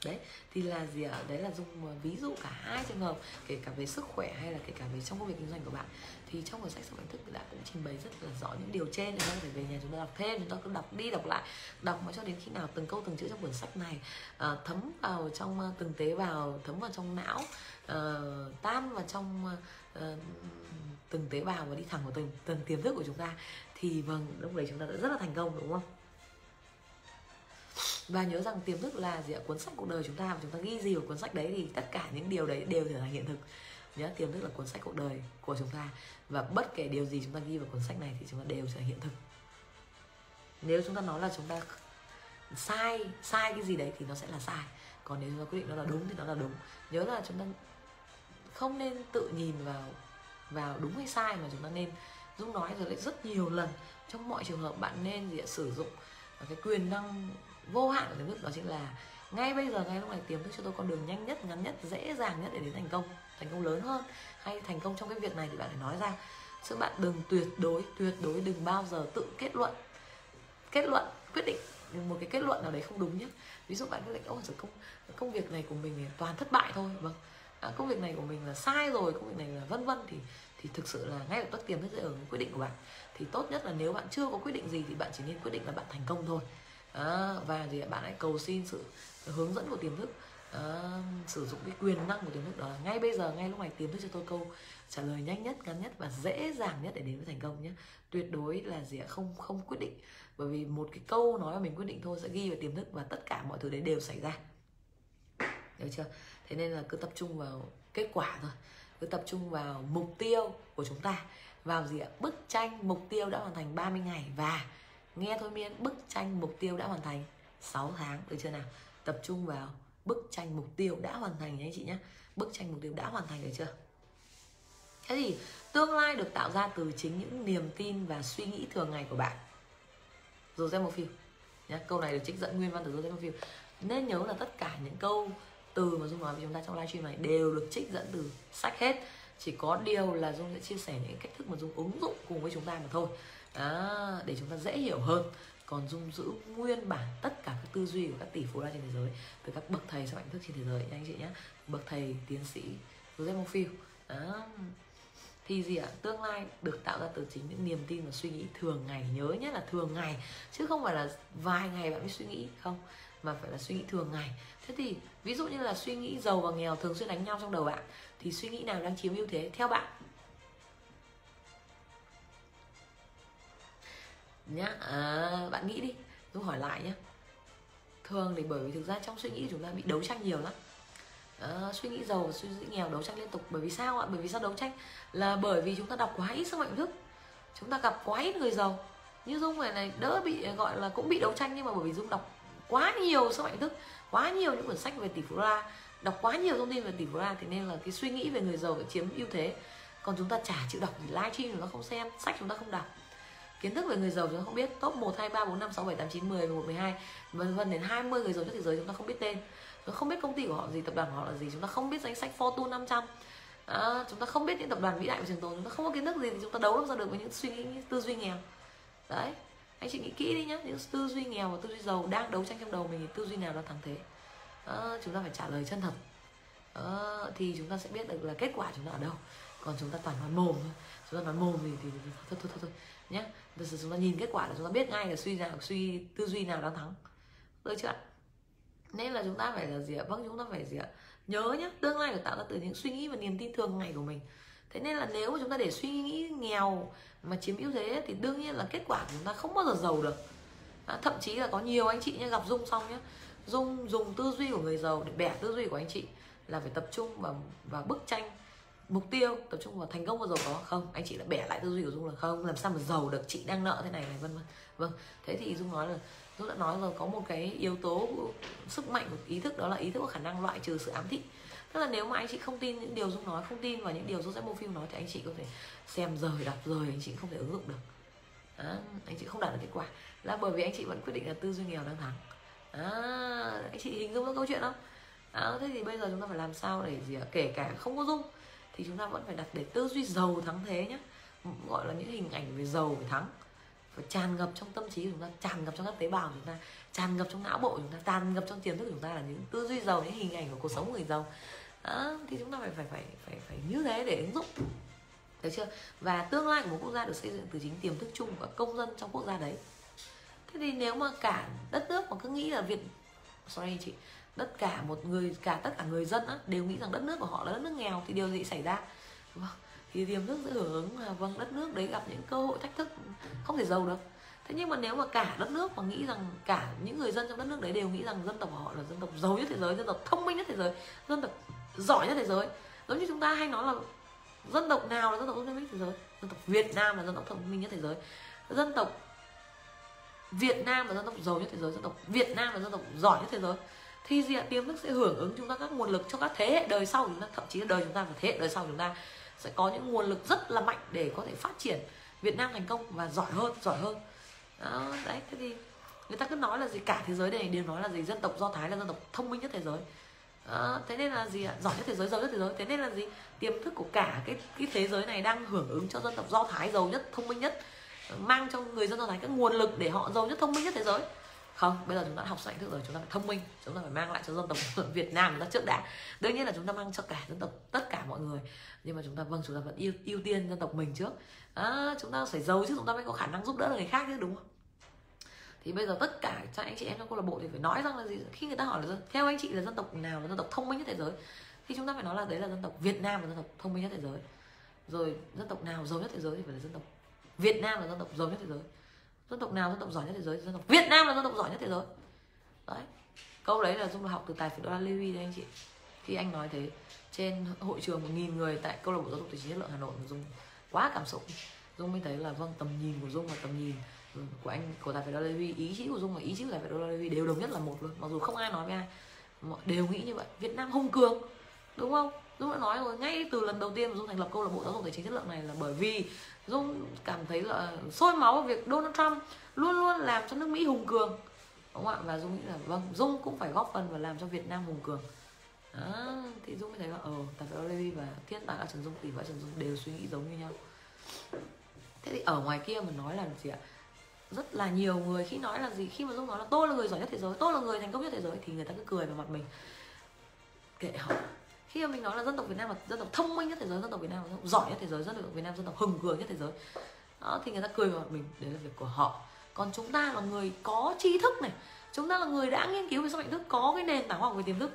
đấy thì là gì ạ? Đấy là dùng ví dụ cả hai trường hợp kể cả về sức khỏe hay là kể cả về trong công việc kinh doanh của bạn thì trong cuốn sách sống nhận thức đã cũng trình bày rất là rõ những điều trên chúng ta có thể về nhà chúng ta đọc thêm chúng ta cứ đọc đi đọc lại đọc mà cho đến khi nào từng câu từng chữ trong cuốn sách này uh, thấm vào trong uh, từng tế bào thấm vào trong não uh, tan vào trong uh, từng tế bào và đi thẳng vào từng từng tiềm thức của chúng ta thì vâng lúc đấy chúng ta đã rất là thành công đúng không? Và nhớ rằng tiềm thức là gì ạ? Cuốn sách cuộc đời chúng ta và chúng ta ghi gì vào cuốn sách đấy thì tất cả những điều đấy đều trở thành hiện thực nhá tiềm thức là cuốn sách cuộc đời của chúng ta. Và bất kể điều gì chúng ta ghi vào cuốn sách này thì chúng ta đều trở hiện thực. Nếu chúng ta nói là chúng ta sai sai cái gì đấy thì nó sẽ là sai. Còn nếu chúng ta quyết định nó là đúng thì nó là đúng. Nhớ là chúng ta không nên tự nhìn vào vào đúng hay sai mà chúng ta nên Dung nói rồi lại rất nhiều lần. Trong mọi trường hợp bạn nên gì ạ, sử dụng cái quyền năng vô hạn của tiềm thức đó chính là ngay bây giờ ngay lúc này tiềm thức cho tôi con đường nhanh nhất ngắn nhất dễ dàng nhất để đến thành công thành công lớn hơn hay thành công trong cái việc này thì bạn phải nói ra. Chứ bạn đừng tuyệt đối tuyệt đối đừng bao giờ tự kết luận. Kết luận quyết định một cái kết luận nào đấy không đúng nhé. Ví dụ bạn quyết định ôi công công việc này của mình toàn thất bại thôi. Vâng. À, công việc này của mình là sai rồi công việc này là vân vân thì thì thực sự là ngay lập tức tiềm thức sẽ ở quyết định của bạn. Thì tốt nhất là nếu bạn chưa có quyết định gì thì bạn chỉ nên quyết định là bạn thành công thôi. À, và gì bạn hãy cầu xin sự hướng dẫn của tiềm thức uh, sử dụng cái quyền năng của tiềm thức đó. Là ngay bây giờ ngay lúc này tiềm thức cho tôi câu trả lời nhanh nhất ngắn nhất và dễ dàng nhất để đến với thành công nhé. Tuyệt đối là gì ạ? Không không quyết định. Bởi vì một cái câu nói mà mình quyết định thôi sẽ ghi vào tiềm thức và tất cả mọi thứ đấy đều xảy ra. Được chưa? Thế nên là cứ tập trung vào kết quả thôi. Cứ tập trung vào mục tiêu của chúng ta. Vào gì ạ? Bức tranh mục tiêu đã hoàn thành 30 ngày và nghe thôi miên bức tranh mục tiêu đã hoàn thành 6 tháng. Được chưa nào? Tập trung vào bức tranh mục tiêu đã hoàn thành nhé anh chị nhé. Bức tranh mục tiêu đã hoàn thành được chưa? Thế thì tương lai được tạo ra từ chính những niềm tin và suy nghĩ thường ngày của bạn. Joseph Murphy nhé câu này được trích dẫn nguyên văn từ Joseph Murphy nên nhớ là tất cả những câu từ mà dung nói với chúng ta trong livestream này đều được trích dẫn từ sách hết. Chỉ có điều là dung sẽ chia sẻ những cách thức mà dung ứng dụng cùng với chúng ta mà thôi. À, để chúng ta dễ hiểu hơn còn dung giữ nguyên bản tất cả các tư duy của các tỷ phú đa trên thế giới từ các bậc thầy trong ảnh thức trên thế giới. Nha anh chị nhé bậc thầy tiến sĩ Joseph Moffield đó. Thì gì ạ? Tương lai được tạo ra từ chính những niềm tin và suy nghĩ thường ngày. Nhớ nhé là thường ngày, chứ không phải là vài ngày bạn mới suy nghĩ, không. Mà phải là suy nghĩ thường ngày. Thế thì ví dụ như là suy nghĩ giàu và nghèo thường xuyên đánh nhau trong đầu bạn, thì suy nghĩ nào đang chiếm ưu thế? Theo bạn nhá à, bạn nghĩ đi tôi hỏi lại nhé thường thì bởi vì thực ra trong suy nghĩ chúng ta bị đấu tranh nhiều lắm. À, suy nghĩ giàu suy nghĩ nghèo đấu tranh liên tục. Bởi vì sao ạ? Bởi vì sao đấu tranh? Là bởi vì chúng ta đọc quá ít sức mạnh thức. Chúng ta gặp quá ít người giàu. Như dung này này đỡ bị gọi là cũng bị đấu tranh nhưng mà bởi vì dung đọc quá nhiều sức mạnh thức quá nhiều những cuốn sách về tỷ phú la đọc quá nhiều thông tin về tỷ phú la thì nên là cái suy nghĩ về người giàu chiếm ưu thế. Còn chúng ta chả chịu đọc thì livestream chúng ta không xem sách chúng ta không đọc kiến thức về người giàu chúng ta không biết. Top 1, 2, 3, 4, 5, 6, 7, 8, 9, 10, 11, 12 vân vân đến 20 người giàu nhất thế giới chúng ta không biết tên. Chúng ta không biết công ty của họ gì tập đoàn của họ là gì. Chúng ta không biết danh sách Fortune 500 à, chúng ta không biết những tập đoàn vĩ đại của trường tồn. Chúng ta không có kiến thức gì thì chúng ta đấu làm ra được với những suy nghĩ những tư duy nghèo. Đấy anh chị nghĩ kỹ đi nhá. Những tư duy nghèo và tư duy giàu đang đấu tranh trong đầu mình thì tư duy nào là thắng thế? À, chúng ta phải trả lời chân thật. À, thì chúng ta sẽ biết được là kết quả chúng ta ở đâu. Còn chúng ta toàn nói mồm thôi. Chúng ta nói mồm thì, thì, thì thôi thôi thôi, thôi nhé thật sự chúng ta nhìn kết quả là chúng ta biết ngay là suy nào suy tư duy nào đang thắng. Được chưa nên là chúng ta phải là gì ạ? Vâng chúng ta phải gì ạ? Nhớ nhé tương lai được tạo ra từ những suy nghĩ và niềm tin thường ngày của mình. Thế nên là nếu mà chúng ta để suy nghĩ nghèo mà chiếm ưu thế thì đương nhiên là kết quả của chúng ta không bao giờ giàu được. À, thậm chí là có nhiều anh chị nhé gặp dung xong nhé dung dùng tư duy của người giàu để bẻ tư duy của anh chị là phải tập trung vào vào bức tranh mục tiêu tập trung vào thành công và giàu có không? Anh chị đã bẻ lại tư duy của dung là không? Làm sao mà giàu được? Chị đang nợ thế này này vân vân. Vâng thế thì dung nói là dung đã nói rồi có một cái yếu tố sức mạnh của ý thức đó là ý thức có khả năng loại trừ sự ám thị. Tức là nếu mà anh chị không tin những điều dung nói không tin vào những điều dung sẽ mô phim nói thì anh chị có thể xem rời đọc rời anh chị không thể ứng dụng được. Đó, anh chị không đạt được kết quả. Là bởi vì anh chị vẫn quyết định là tư duy nghèo đang thắng. Đó, anh chị hình dung được câu chuyện không? Đó, thế thì bây giờ chúng ta phải làm sao để gì kể cả không có dung thì chúng ta vẫn phải đặt để tư duy giàu thắng thế nhé gọi là những hình ảnh về giàu về thắng. Phải tràn ngập trong tâm trí của chúng ta tràn ngập trong các tế bào của chúng ta tràn ngập trong não bộ của chúng ta tràn ngập trong tiềm thức của chúng ta là những tư duy giàu những hình ảnh của cuộc sống của người giàu. Đó, thì chúng ta phải phải phải phải phải như thế để ứng dụng. Được chưa? Và tương lai của một quốc gia được xây dựng từ chính tiềm thức chung của công dân trong quốc gia đấy. Thế thì nếu mà cả đất nước mà cứ nghĩ là việt sorry chị tất cả một người cả tất cả người dân á, đều nghĩ rằng đất nước của họ là đất nước nghèo thì điều gì xảy ra vâng thì tiềm thức sẽ hưởng ứng là vâng đất nước đấy gặp những cơ hội thách thức không thể giàu được thế nhưng mà nếu mà cả đất nước mà nghĩ rằng cả những người dân trong đất nước đấy đều nghĩ rằng dân tộc của họ là dân tộc giàu nhất thế giới dân tộc thông minh nhất thế giới dân tộc giỏi nhất thế giới giống như chúng ta hay nói là dân tộc nào là dân tộc thông minh nhất thế giới dân tộc việt nam là dân tộc thông minh nhất thế giới dân tộc việt nam là dân tộc giàu nhất thế giới dân tộc việt nam là dân tộc giỏi nhất thế giới thì gì ạ tiềm thức sẽ hưởng ứng chúng ta các nguồn lực cho các thế hệ đời sau chúng ta. Thậm chí là đời chúng ta và thế hệ đời sau chúng ta sẽ có những nguồn lực rất là mạnh để có thể phát triển Việt Nam thành công và giỏi hơn giỏi hơn. Đó đấy thế thì người ta cứ nói là gì cả thế giới này đều nói là gì dân tộc do thái là dân tộc thông minh nhất thế giới. Đó, thế nên là gì ạ? Giỏi nhất thế giới giàu nhất thế giới. Thế nên là gì? Tiềm thức của cả cái cái thế giới này đang hưởng ứng cho dân tộc do thái giàu nhất thông minh nhất ờ, mang cho người dân do thái các nguồn lực để họ giàu nhất thông minh nhất thế giới không bây giờ chúng ta học sẵn thức rồi chúng ta phải thông minh chúng ta phải mang lại cho dân tộc Việt Nam chúng ta trước đã đương nhiên là chúng ta mang cho cả dân tộc tất cả mọi người nhưng mà chúng ta vâng chúng ta vẫn ưu ưu tiên dân tộc mình trước à, chúng ta phải giàu chứ chúng ta mới có khả năng giúp đỡ người khác chứ đúng không thì bây giờ tất cả các anh chị em trong câu lạc bộ thì phải nói rằng là gì khi người ta hỏi là theo anh chị là dân tộc nào là dân tộc thông minh nhất thế giới thì chúng ta phải nói là đấy là dân tộc Việt Nam là dân tộc thông minh nhất thế giới rồi dân tộc nào giàu nhất thế giới thì phải là dân tộc Việt Nam là dân tộc giàu nhất thế giới dân tộc nào dân tộc giỏi nhất thế giới? Dân tộc Việt Nam là dân tộc giỏi nhất thế giới. Đấy. Câu đấy là dung học từ tài phiệt đô la Levi đấy anh chị. Khi anh nói thế, trên hội trường một nghìn người tại câu lạc bộ giáo dục tài chính chất lượng Hà Nội dung quá cảm xúc. Dung mới thấy là vâng tầm nhìn của dung và tầm nhìn của anh, của tài phiệt đô la Levi ý chí của dung và ý chí của tài phiệt đô la Levi đều đồng nhất là một luôn. Mặc dù không ai nói với ai, mọi đều nghĩ như vậy. Việt Nam hùng cường, đúng không? Dung đã nói rồi, ngay từ lần đầu tiên mà Dung thành lập câu lạc bộ giáo dục tài chính chất lượng này là bởi vì Dung cảm thấy là ờ, sôi máu việc Donald Trump luôn luôn làm cho nước Mỹ hùng cường. Đúng không ạ? Và Dung nghĩ là vâng Dung cũng phải góp phần và làm cho Việt Nam hùng cường. Đó, thì Dung mới thấy là ờ tập phiệt Levi và thiên tài Trần Dung tỷ và Trần Dung đều suy nghĩ giống như nhau. Thế thì ở ngoài kia mà nói là gì ạ? Rất là nhiều người khi nói là gì khi mà dung nói là tôi là người giỏi nhất thế giới tôi là người thành công nhất thế giới thì người ta cứ cười vào mặt mình. Kệ họ khi mà mình nói là dân tộc Việt Nam là dân tộc thông minh nhất thế giới dân tộc Việt Nam là dân tộc giỏi nhất thế giới dân tộc Việt Nam dân tộc hừng cường nhất thế giới. Đó thì người ta cười vào mặt mình đấy là việc của họ. Còn chúng ta là người có tri thức này. Chúng ta là người đã nghiên cứu về sức mạnh thức có cái nền tảng khoa học về tiềm thức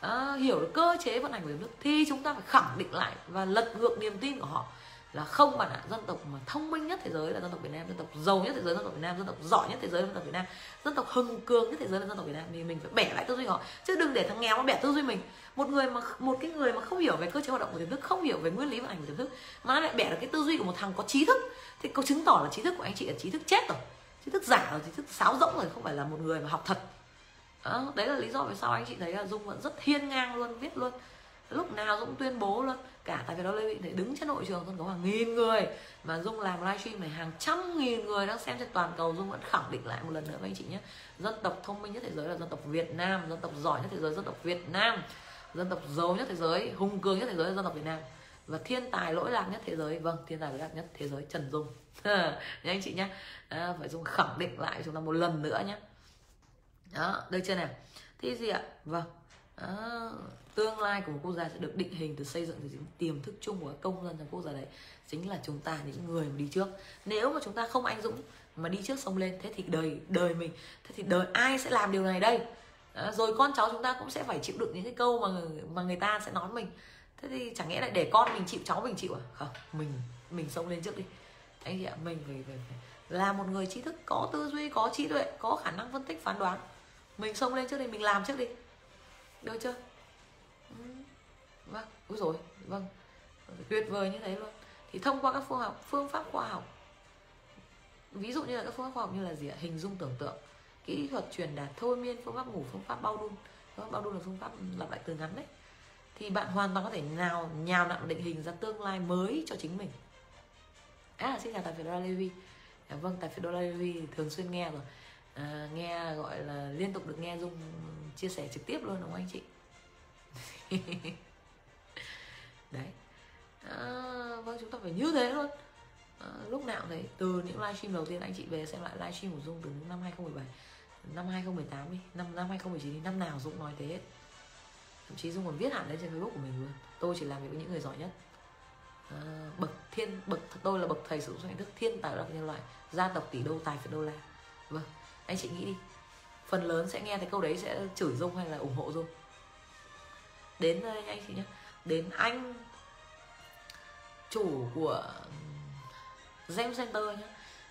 à, hiểu được cơ chế vận hành của tiềm thức thì chúng ta phải khẳng định lại và lật ngược niềm tin của họ là không bạn ạ dân tộc mà thông minh nhất thế giới là dân tộc Việt Nam dân tộc giàu nhất thế giới dân tộc Việt Nam dân tộc giỏi nhất thế giới là dân tộc Việt Nam dân tộc hừng cường nhất thế giới là dân tộc Việt Nam. Thì mình phải bẻ lại tư duy họ chứ đừng để thằng nghèo nó bẻ tư duy mình. Một người mà một cái người mà không hiểu về cơ chế hoạt động của tiềm thức không hiểu về nguyên lý vận hành của tiềm thức mà lại bẻ được cái tư duy của một thằng có trí thức thì có chứng tỏ là trí thức của anh chị là trí thức chết rồi trí thức giả rồi trí thức sáo rỗng rồi không phải là một người mà học thật. Đó, đấy là lý do vì sao anh chị thấy là dung vẫn rất hiên ngang luôn viết luôn. Lúc nào Dũng tuyên bố luôn cả tại vì đó Lê Vị đứng trên hội trường sân khấu hàng nghìn người. Mà Dung làm livestream này hàng trăm nghìn người đang xem trên toàn cầu. Dung vẫn khẳng định lại một lần nữa với anh chị nhé. Dân tộc thông minh nhất thế giới là dân tộc Việt Nam dân tộc giỏi nhất thế giới dân tộc Việt Nam. Dân tộc giàu nhất thế giới hùng cường nhất thế giới là dân tộc Việt Nam. Và thiên tài lỗi lạc nhất thế giới vâng thiên tài lỗi lạc nhất thế giới Trần Dung. Nha anh chị nhé. À, phải Dung khẳng định lại chúng ta một lần nữa nhé. Đó đây chưa nào? Thế gì ạ? Vâng. À, tương lai của một quốc gia sẽ được định hình từ xây dựng từ những tiềm thức chung của các công dân trong quốc gia đấy chính là chúng ta những người mà đi trước. Nếu mà chúng ta không anh dũng mà đi trước sông lên thế thì đời đời mình thế thì đời ai sẽ làm điều này đây? À, rồi con cháu chúng ta cũng sẽ phải chịu đựng những cái câu mà mà người ta sẽ nói mình. Thế thì chẳng nghĩa lại để con mình chịu cháu mình chịu à? Không mình mình sông lên trước đi. Anh chị ạ mình phải, phải, phải là một người trí thức có tư duy có trí tuệ có khả năng phân tích phán đoán. Mình xông lên trước đi mình làm trước đi. Được chưa vâng úi rồi vâng. Tuyệt vời như thế luôn. Thì thông qua các phương học phương pháp khoa học ví dụ như là các phương pháp khoa học như là gì ạ? Hình dung tưởng tượng kỹ thuật truyền đạt thôi miên phương pháp ngủ phương pháp bao đun phương pháp bao đun là phương pháp lặp lại từ ngắn đấy. Thì bạn hoàn toàn có thể nào nhào nặn định hình ra tương lai mới cho chính mình. À xin chào tài phiệt đô Levi à, vâng tài phiệt đô Levi thường xuyên nghe rồi. À, nghe gọi là liên tục được nghe dung chia sẻ trực tiếp luôn đúng không anh chị? đấy. À, vâng chúng ta phải như thế luôn. À, lúc nào thấy từ những livestream đầu tiên anh chị về xem lại livestream của dung từ năm 2017 năm 2018 đi năm năm 2019 đi năm nào Dũng nói thế hết. Thậm chí Dung còn viết hẳn lên trên Facebook của mình luôn. Tôi chỉ làm việc với những người giỏi nhất. À, bậc thiên bậc tôi là bậc thầy sử dụng nhận thức thiên tài đọc nhân loại gia tộc tỷ đô tài phiệt đô la. Vâng anh chị nghĩ đi. Phần lớn sẽ nghe thấy câu đấy sẽ chửi dung hay là ủng hộ dung? Đến đây anh chị nhé đến anh chủ của Gem Center nhé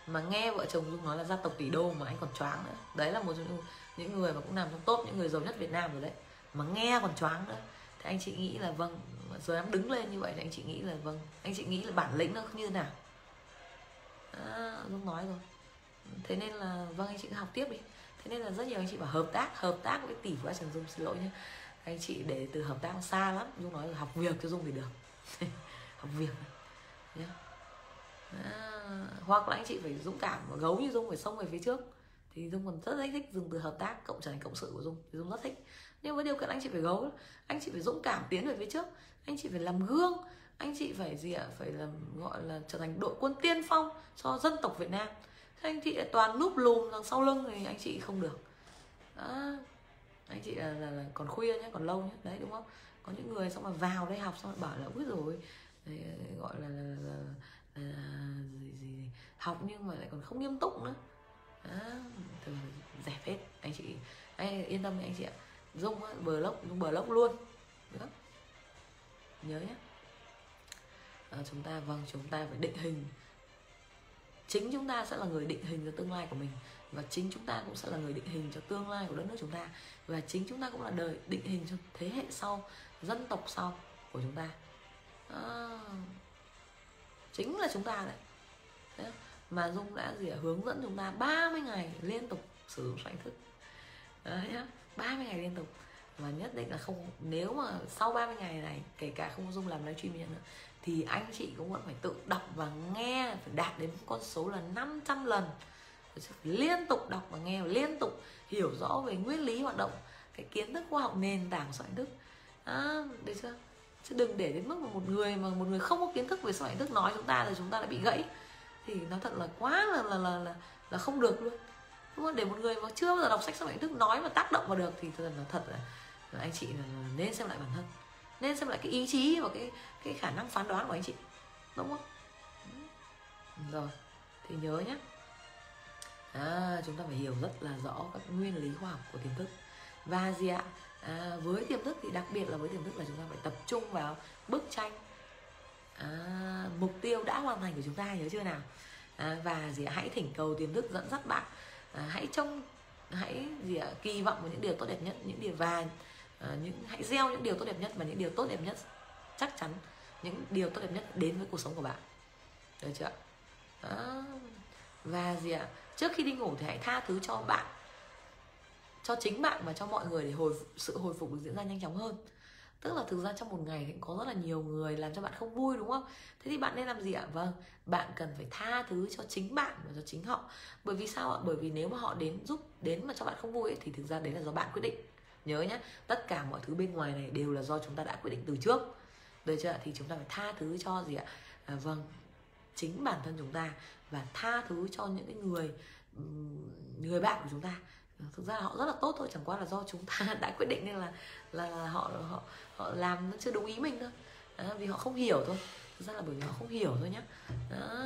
mà nghe vợ chồng dung nói là gia tộc tỷ đô mà anh còn choáng nữa. Đấy là một trong những, những người mà cũng nằm trong top những người giàu nhất Việt Nam rồi đấy. Mà nghe còn choáng nữa. Thì anh chị nghĩ là vâng rồi em đứng lên như vậy thì anh chị nghĩ là vâng. Anh chị nghĩ là bản lĩnh nó như thế nào? À, dung nói rồi. Thế nên là vâng anh chị cứ học tiếp đi. Thế nên là rất nhiều anh chị bảo hợp tác hợp tác với tỷ của anh chồng dung xin lỗi nhé anh chị để từ hợp tác xa lắm dung nói là học việc cho dung thì được. Học việc. Nhé à, hoặc là anh chị phải dũng cảm và gấu như dung phải xông về phía trước. Thì dung còn rất thích dùng từ hợp tác cộng trở thành cộng sự của dung. Thì dung rất thích. Nhưng với điều kiện anh chị phải gấu anh chị phải dũng cảm tiến về phía trước. Anh chị phải làm gương. Anh chị phải gì ạ? Phải làm gọi là trở thành đội quân tiên phong cho dân tộc việt nam. Thế anh chị lại toàn núp lùm đằng sau lưng thì anh chị không được. Đó anh chị là, là, là còn khuya nhé còn lâu nhé đấy đúng không? Có những người xong mà vào đây học xong rồi bảo là úi rồi gọi là, là, là, là gì, gì, gì học nhưng mà lại còn không nghiêm túc nữa. À, thì dẹp hết. Anh chị anh yên tâm anh chị ạ. Dung á, bờ lốc dung bờ lốc luôn. Nữa nhớ nhé à, chúng ta vâng chúng ta phải định hình. Chính chúng ta sẽ là người định hình cho tương lai của mình và chính chúng ta cũng sẽ là người định hình cho tương lai của đất nước chúng ta. Và chính chúng ta cũng là đời định hình cho thế hệ sau dân tộc sau của chúng ta. À, chính là chúng ta đấy. Thế mà dung đã gì hướng dẫn chúng ta 30 ngày liên tục sử dụng soạn thức. Đấy nhá 30 ngày liên tục. Và nhất định là không nếu mà sau 30 ngày này kể cả không dung làm livestream nữa thì anh chị cũng vẫn phải tự đọc và nghe phải đạt đến con số là 500 lần phải liên tục đọc và nghe và liên tục hiểu rõ về nguyên lý hoạt động cái kiến thức khoa học nền tảng soạn thức. À, được chưa? Chứ đừng để đến mức mà một người mà một người không có kiến thức về soạn thức nói chúng ta rồi chúng ta lại bị gãy. Thì nó thật là quá là là là là, là không được luôn. Đúng không? để một người mà chưa bao giờ đọc sách soạn thức nói mà tác động vào được thì thật là thật là, là anh chị là nên xem lại bản thân. Nên xem lại cái ý chí và cái cái khả năng phán đoán của anh chị. Đúng không? Rồi thì nhớ nhé à, chúng ta phải hiểu rất là rõ các nguyên lý khoa học của tiềm thức. Và gì ạ? À, với tiềm thức thì đặc biệt là với tiềm thức là chúng ta phải tập trung vào bức tranh. À, mục tiêu đã hoàn thành của chúng ta nhớ chưa nào? À, và gì ạ? hãy thỉnh cầu tiềm thức dẫn dắt bạn. À, hãy trông hãy gì ạ? kỳ vọng vào những điều tốt đẹp nhất những điều và à, những hãy gieo những điều tốt đẹp nhất và những điều tốt đẹp nhất chắc chắn những điều tốt đẹp nhất đến với cuộc sống của bạn. Được chưa à, và gì ạ? Trước khi đi ngủ thì hãy tha thứ cho bạn cho chính bạn và cho mọi người để hồi sự hồi phục được diễn ra nhanh chóng hơn. Tức là thực ra trong một ngày thì có rất là nhiều người làm cho bạn không vui đúng không? Thế thì bạn nên làm gì ạ? Vâng bạn cần phải tha thứ cho chính bạn và cho chính họ. Bởi vì sao ạ? Bởi vì nếu mà họ đến giúp đến mà cho bạn không vui ấy, thì thực ra đấy là do bạn quyết định. Nhớ nhé tất cả mọi thứ bên ngoài này đều là do chúng ta đã quyết định từ trước. Được chưa thì chúng ta phải tha thứ cho gì ạ? À, vâng chính bản thân chúng ta và tha thứ cho những cái người người bạn của chúng ta. Thực ra họ rất là tốt thôi chẳng qua là do chúng ta đã quyết định nên là là, là họ họ họ làm nó chưa đúng ý mình thôi. Đó, vì họ không hiểu thôi. Thực ra là bởi vì họ không hiểu thôi nhá. Đó.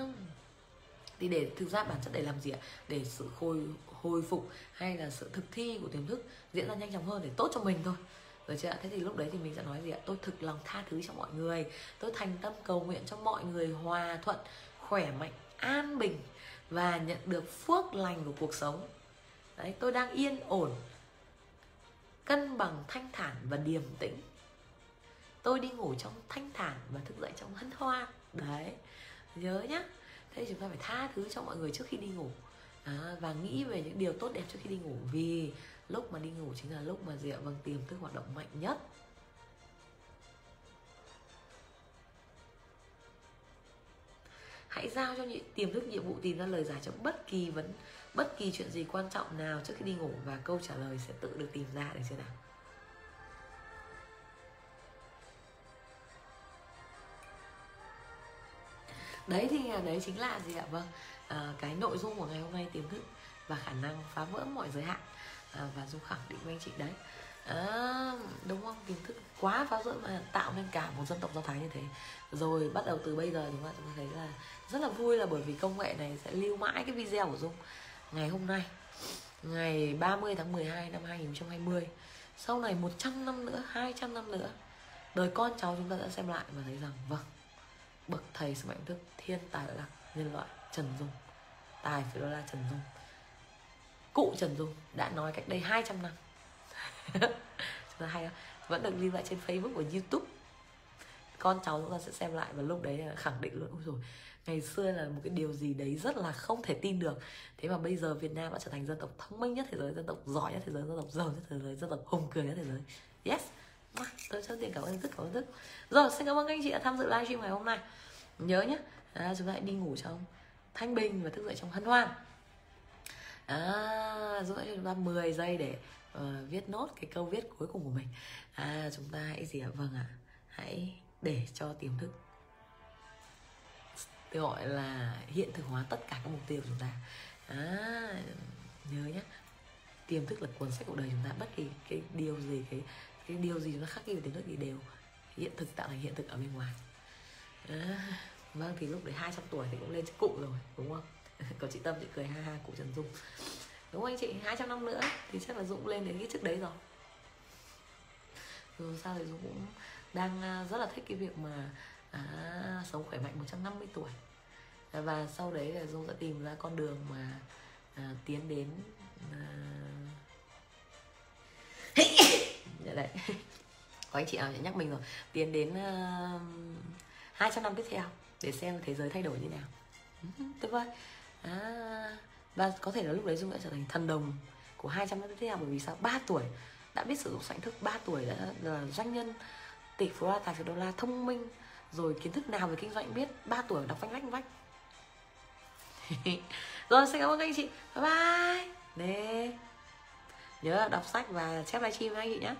thì để thực ra bản chất để làm gì ạ? Để sự hồi hồi phục hay là sự thực thi của tiềm thức diễn ra nhanh chóng hơn để tốt cho mình thôi. Rồi chưa ạ? Thế thì lúc đấy thì mình sẽ nói gì ạ? Tôi thực lòng tha thứ cho mọi người. Tôi thành tâm cầu nguyện cho mọi người hòa thuận khỏe mạnh an bình và nhận được phước lành của cuộc sống. Đấy tôi đang yên ổn cân bằng thanh thản và điềm tĩnh. Tôi đi ngủ trong thanh thản và thức dậy trong hân hoan. Đấy nhớ nhá. Thế chúng ta phải tha thứ cho mọi người trước khi đi ngủ. À, và nghĩ về những điều tốt đẹp trước khi đi ngủ. Vì lúc mà đi ngủ chính là lúc mà rượu vâng tiềm thức hoạt động mạnh nhất. Hãy giao cho những tiềm thức nhiệm vụ tìm ra lời giải cho bất kỳ vấn bất kỳ chuyện gì quan trọng nào trước khi đi ngủ và câu trả lời sẽ tự được tìm ra được chưa nào? Đấy thì à, đấy chính là gì ạ? Vâng à, cái nội dung của ngày hôm nay tiềm thức và khả năng phá vỡ mọi giới hạn à, và dung khẳng định với anh chị đấy à, đúng không? Kiến thức quá phá rỡ mà tạo nên cả một dân tộc do thái như thế. Rồi bắt đầu từ bây giờ chúng ta chúng ta thấy là rất là vui là bởi vì công nghệ này sẽ lưu mãi cái video của dung. Ngày hôm nay ngày 30 tháng 12 năm 2020 sau này 100 năm nữa 200 năm nữa đời con cháu chúng ta sẽ xem lại và thấy rằng vâng bậc thầy sự mạnh thức thiên tài lạc nhân loại Trần Dung. Tài phải đó là Trần Dung. Cụ Trần Dung đã nói cách đây 200 năm chúng ta hay không? vẫn được lưu lại trên Facebook và YouTube. Con cháu chúng ta sẽ xem lại và lúc đấy là khẳng định luôn. Ôi rồi ngày xưa là một cái điều gì đấy rất là không thể tin được. Thế mà bây giờ Việt Nam đã trở thành dân tộc thông minh nhất thế giới dân tộc giỏi nhất thế giới dân tộc giàu nhất thế giới dân tộc hùng cường nhất thế giới. Yes. Tôi chân tiền cảm ơn rất cảm ơn rất. Rồi xin cảm ơn các anh chị đã tham dự livestream ngày hôm nay. Nhớ nhé à, chúng ta hãy đi ngủ trong thanh bình và thức dậy trong hân hoan. À, giúp cho chúng ta 10 giây để uh, viết nốt cái câu viết cuối cùng của mình. À chúng ta hãy gì ạ? Vâng ạ. Hãy để cho tiềm thức tôi gọi là hiện thực hóa tất cả các mục tiêu của chúng ta. À, nhớ nhé. Tiềm thức là cuốn sách cuộc đời chúng ta. Bất kỳ cái điều gì cái cái điều gì chúng ta khắc ghi về tiềm thức thì đều hiện thực tạo thành hiện thực ở bên ngoài. À, vâng thì lúc đấy 200 tuổi thì cũng lên cụ rồi đúng không? Có chị tâm chị cười ha ha cụ trần dung đúng không anh chị? 200 năm nữa thì chắc là dũng lên đến cái chức đấy rồi. Rồi sao thì dũng cũng đang à, rất là thích cái việc mà à, sống khỏe mạnh 150 tuổi. À, và sau đấy là dung sẽ tìm ra con đường mà à, tiến đến à... Dạ đấy. Có anh chị nào nhắc mình rồi. Tiến đến à, uh, 200 năm tiếp theo để xem thế giới thay đổi như nào. Ừ, tuyệt vời. À, và có thể là lúc đấy dung đã trở thành thần đồng của 200 năm tiếp theo bởi vì sao? 3 tuổi. Đã biết sử dụng soạn thức 3 tuổi đã là doanh nhân tỷ phú đa tài phiệt đô la thông minh, rồi kiến thức nào về kinh doanh biết 3 tuổi đọc vanh lách vách. Rồi, xin cảm ơn các anh chị. Bye bye. Nè. Nhớ đọc sách và chép livestream với anh chị nhé.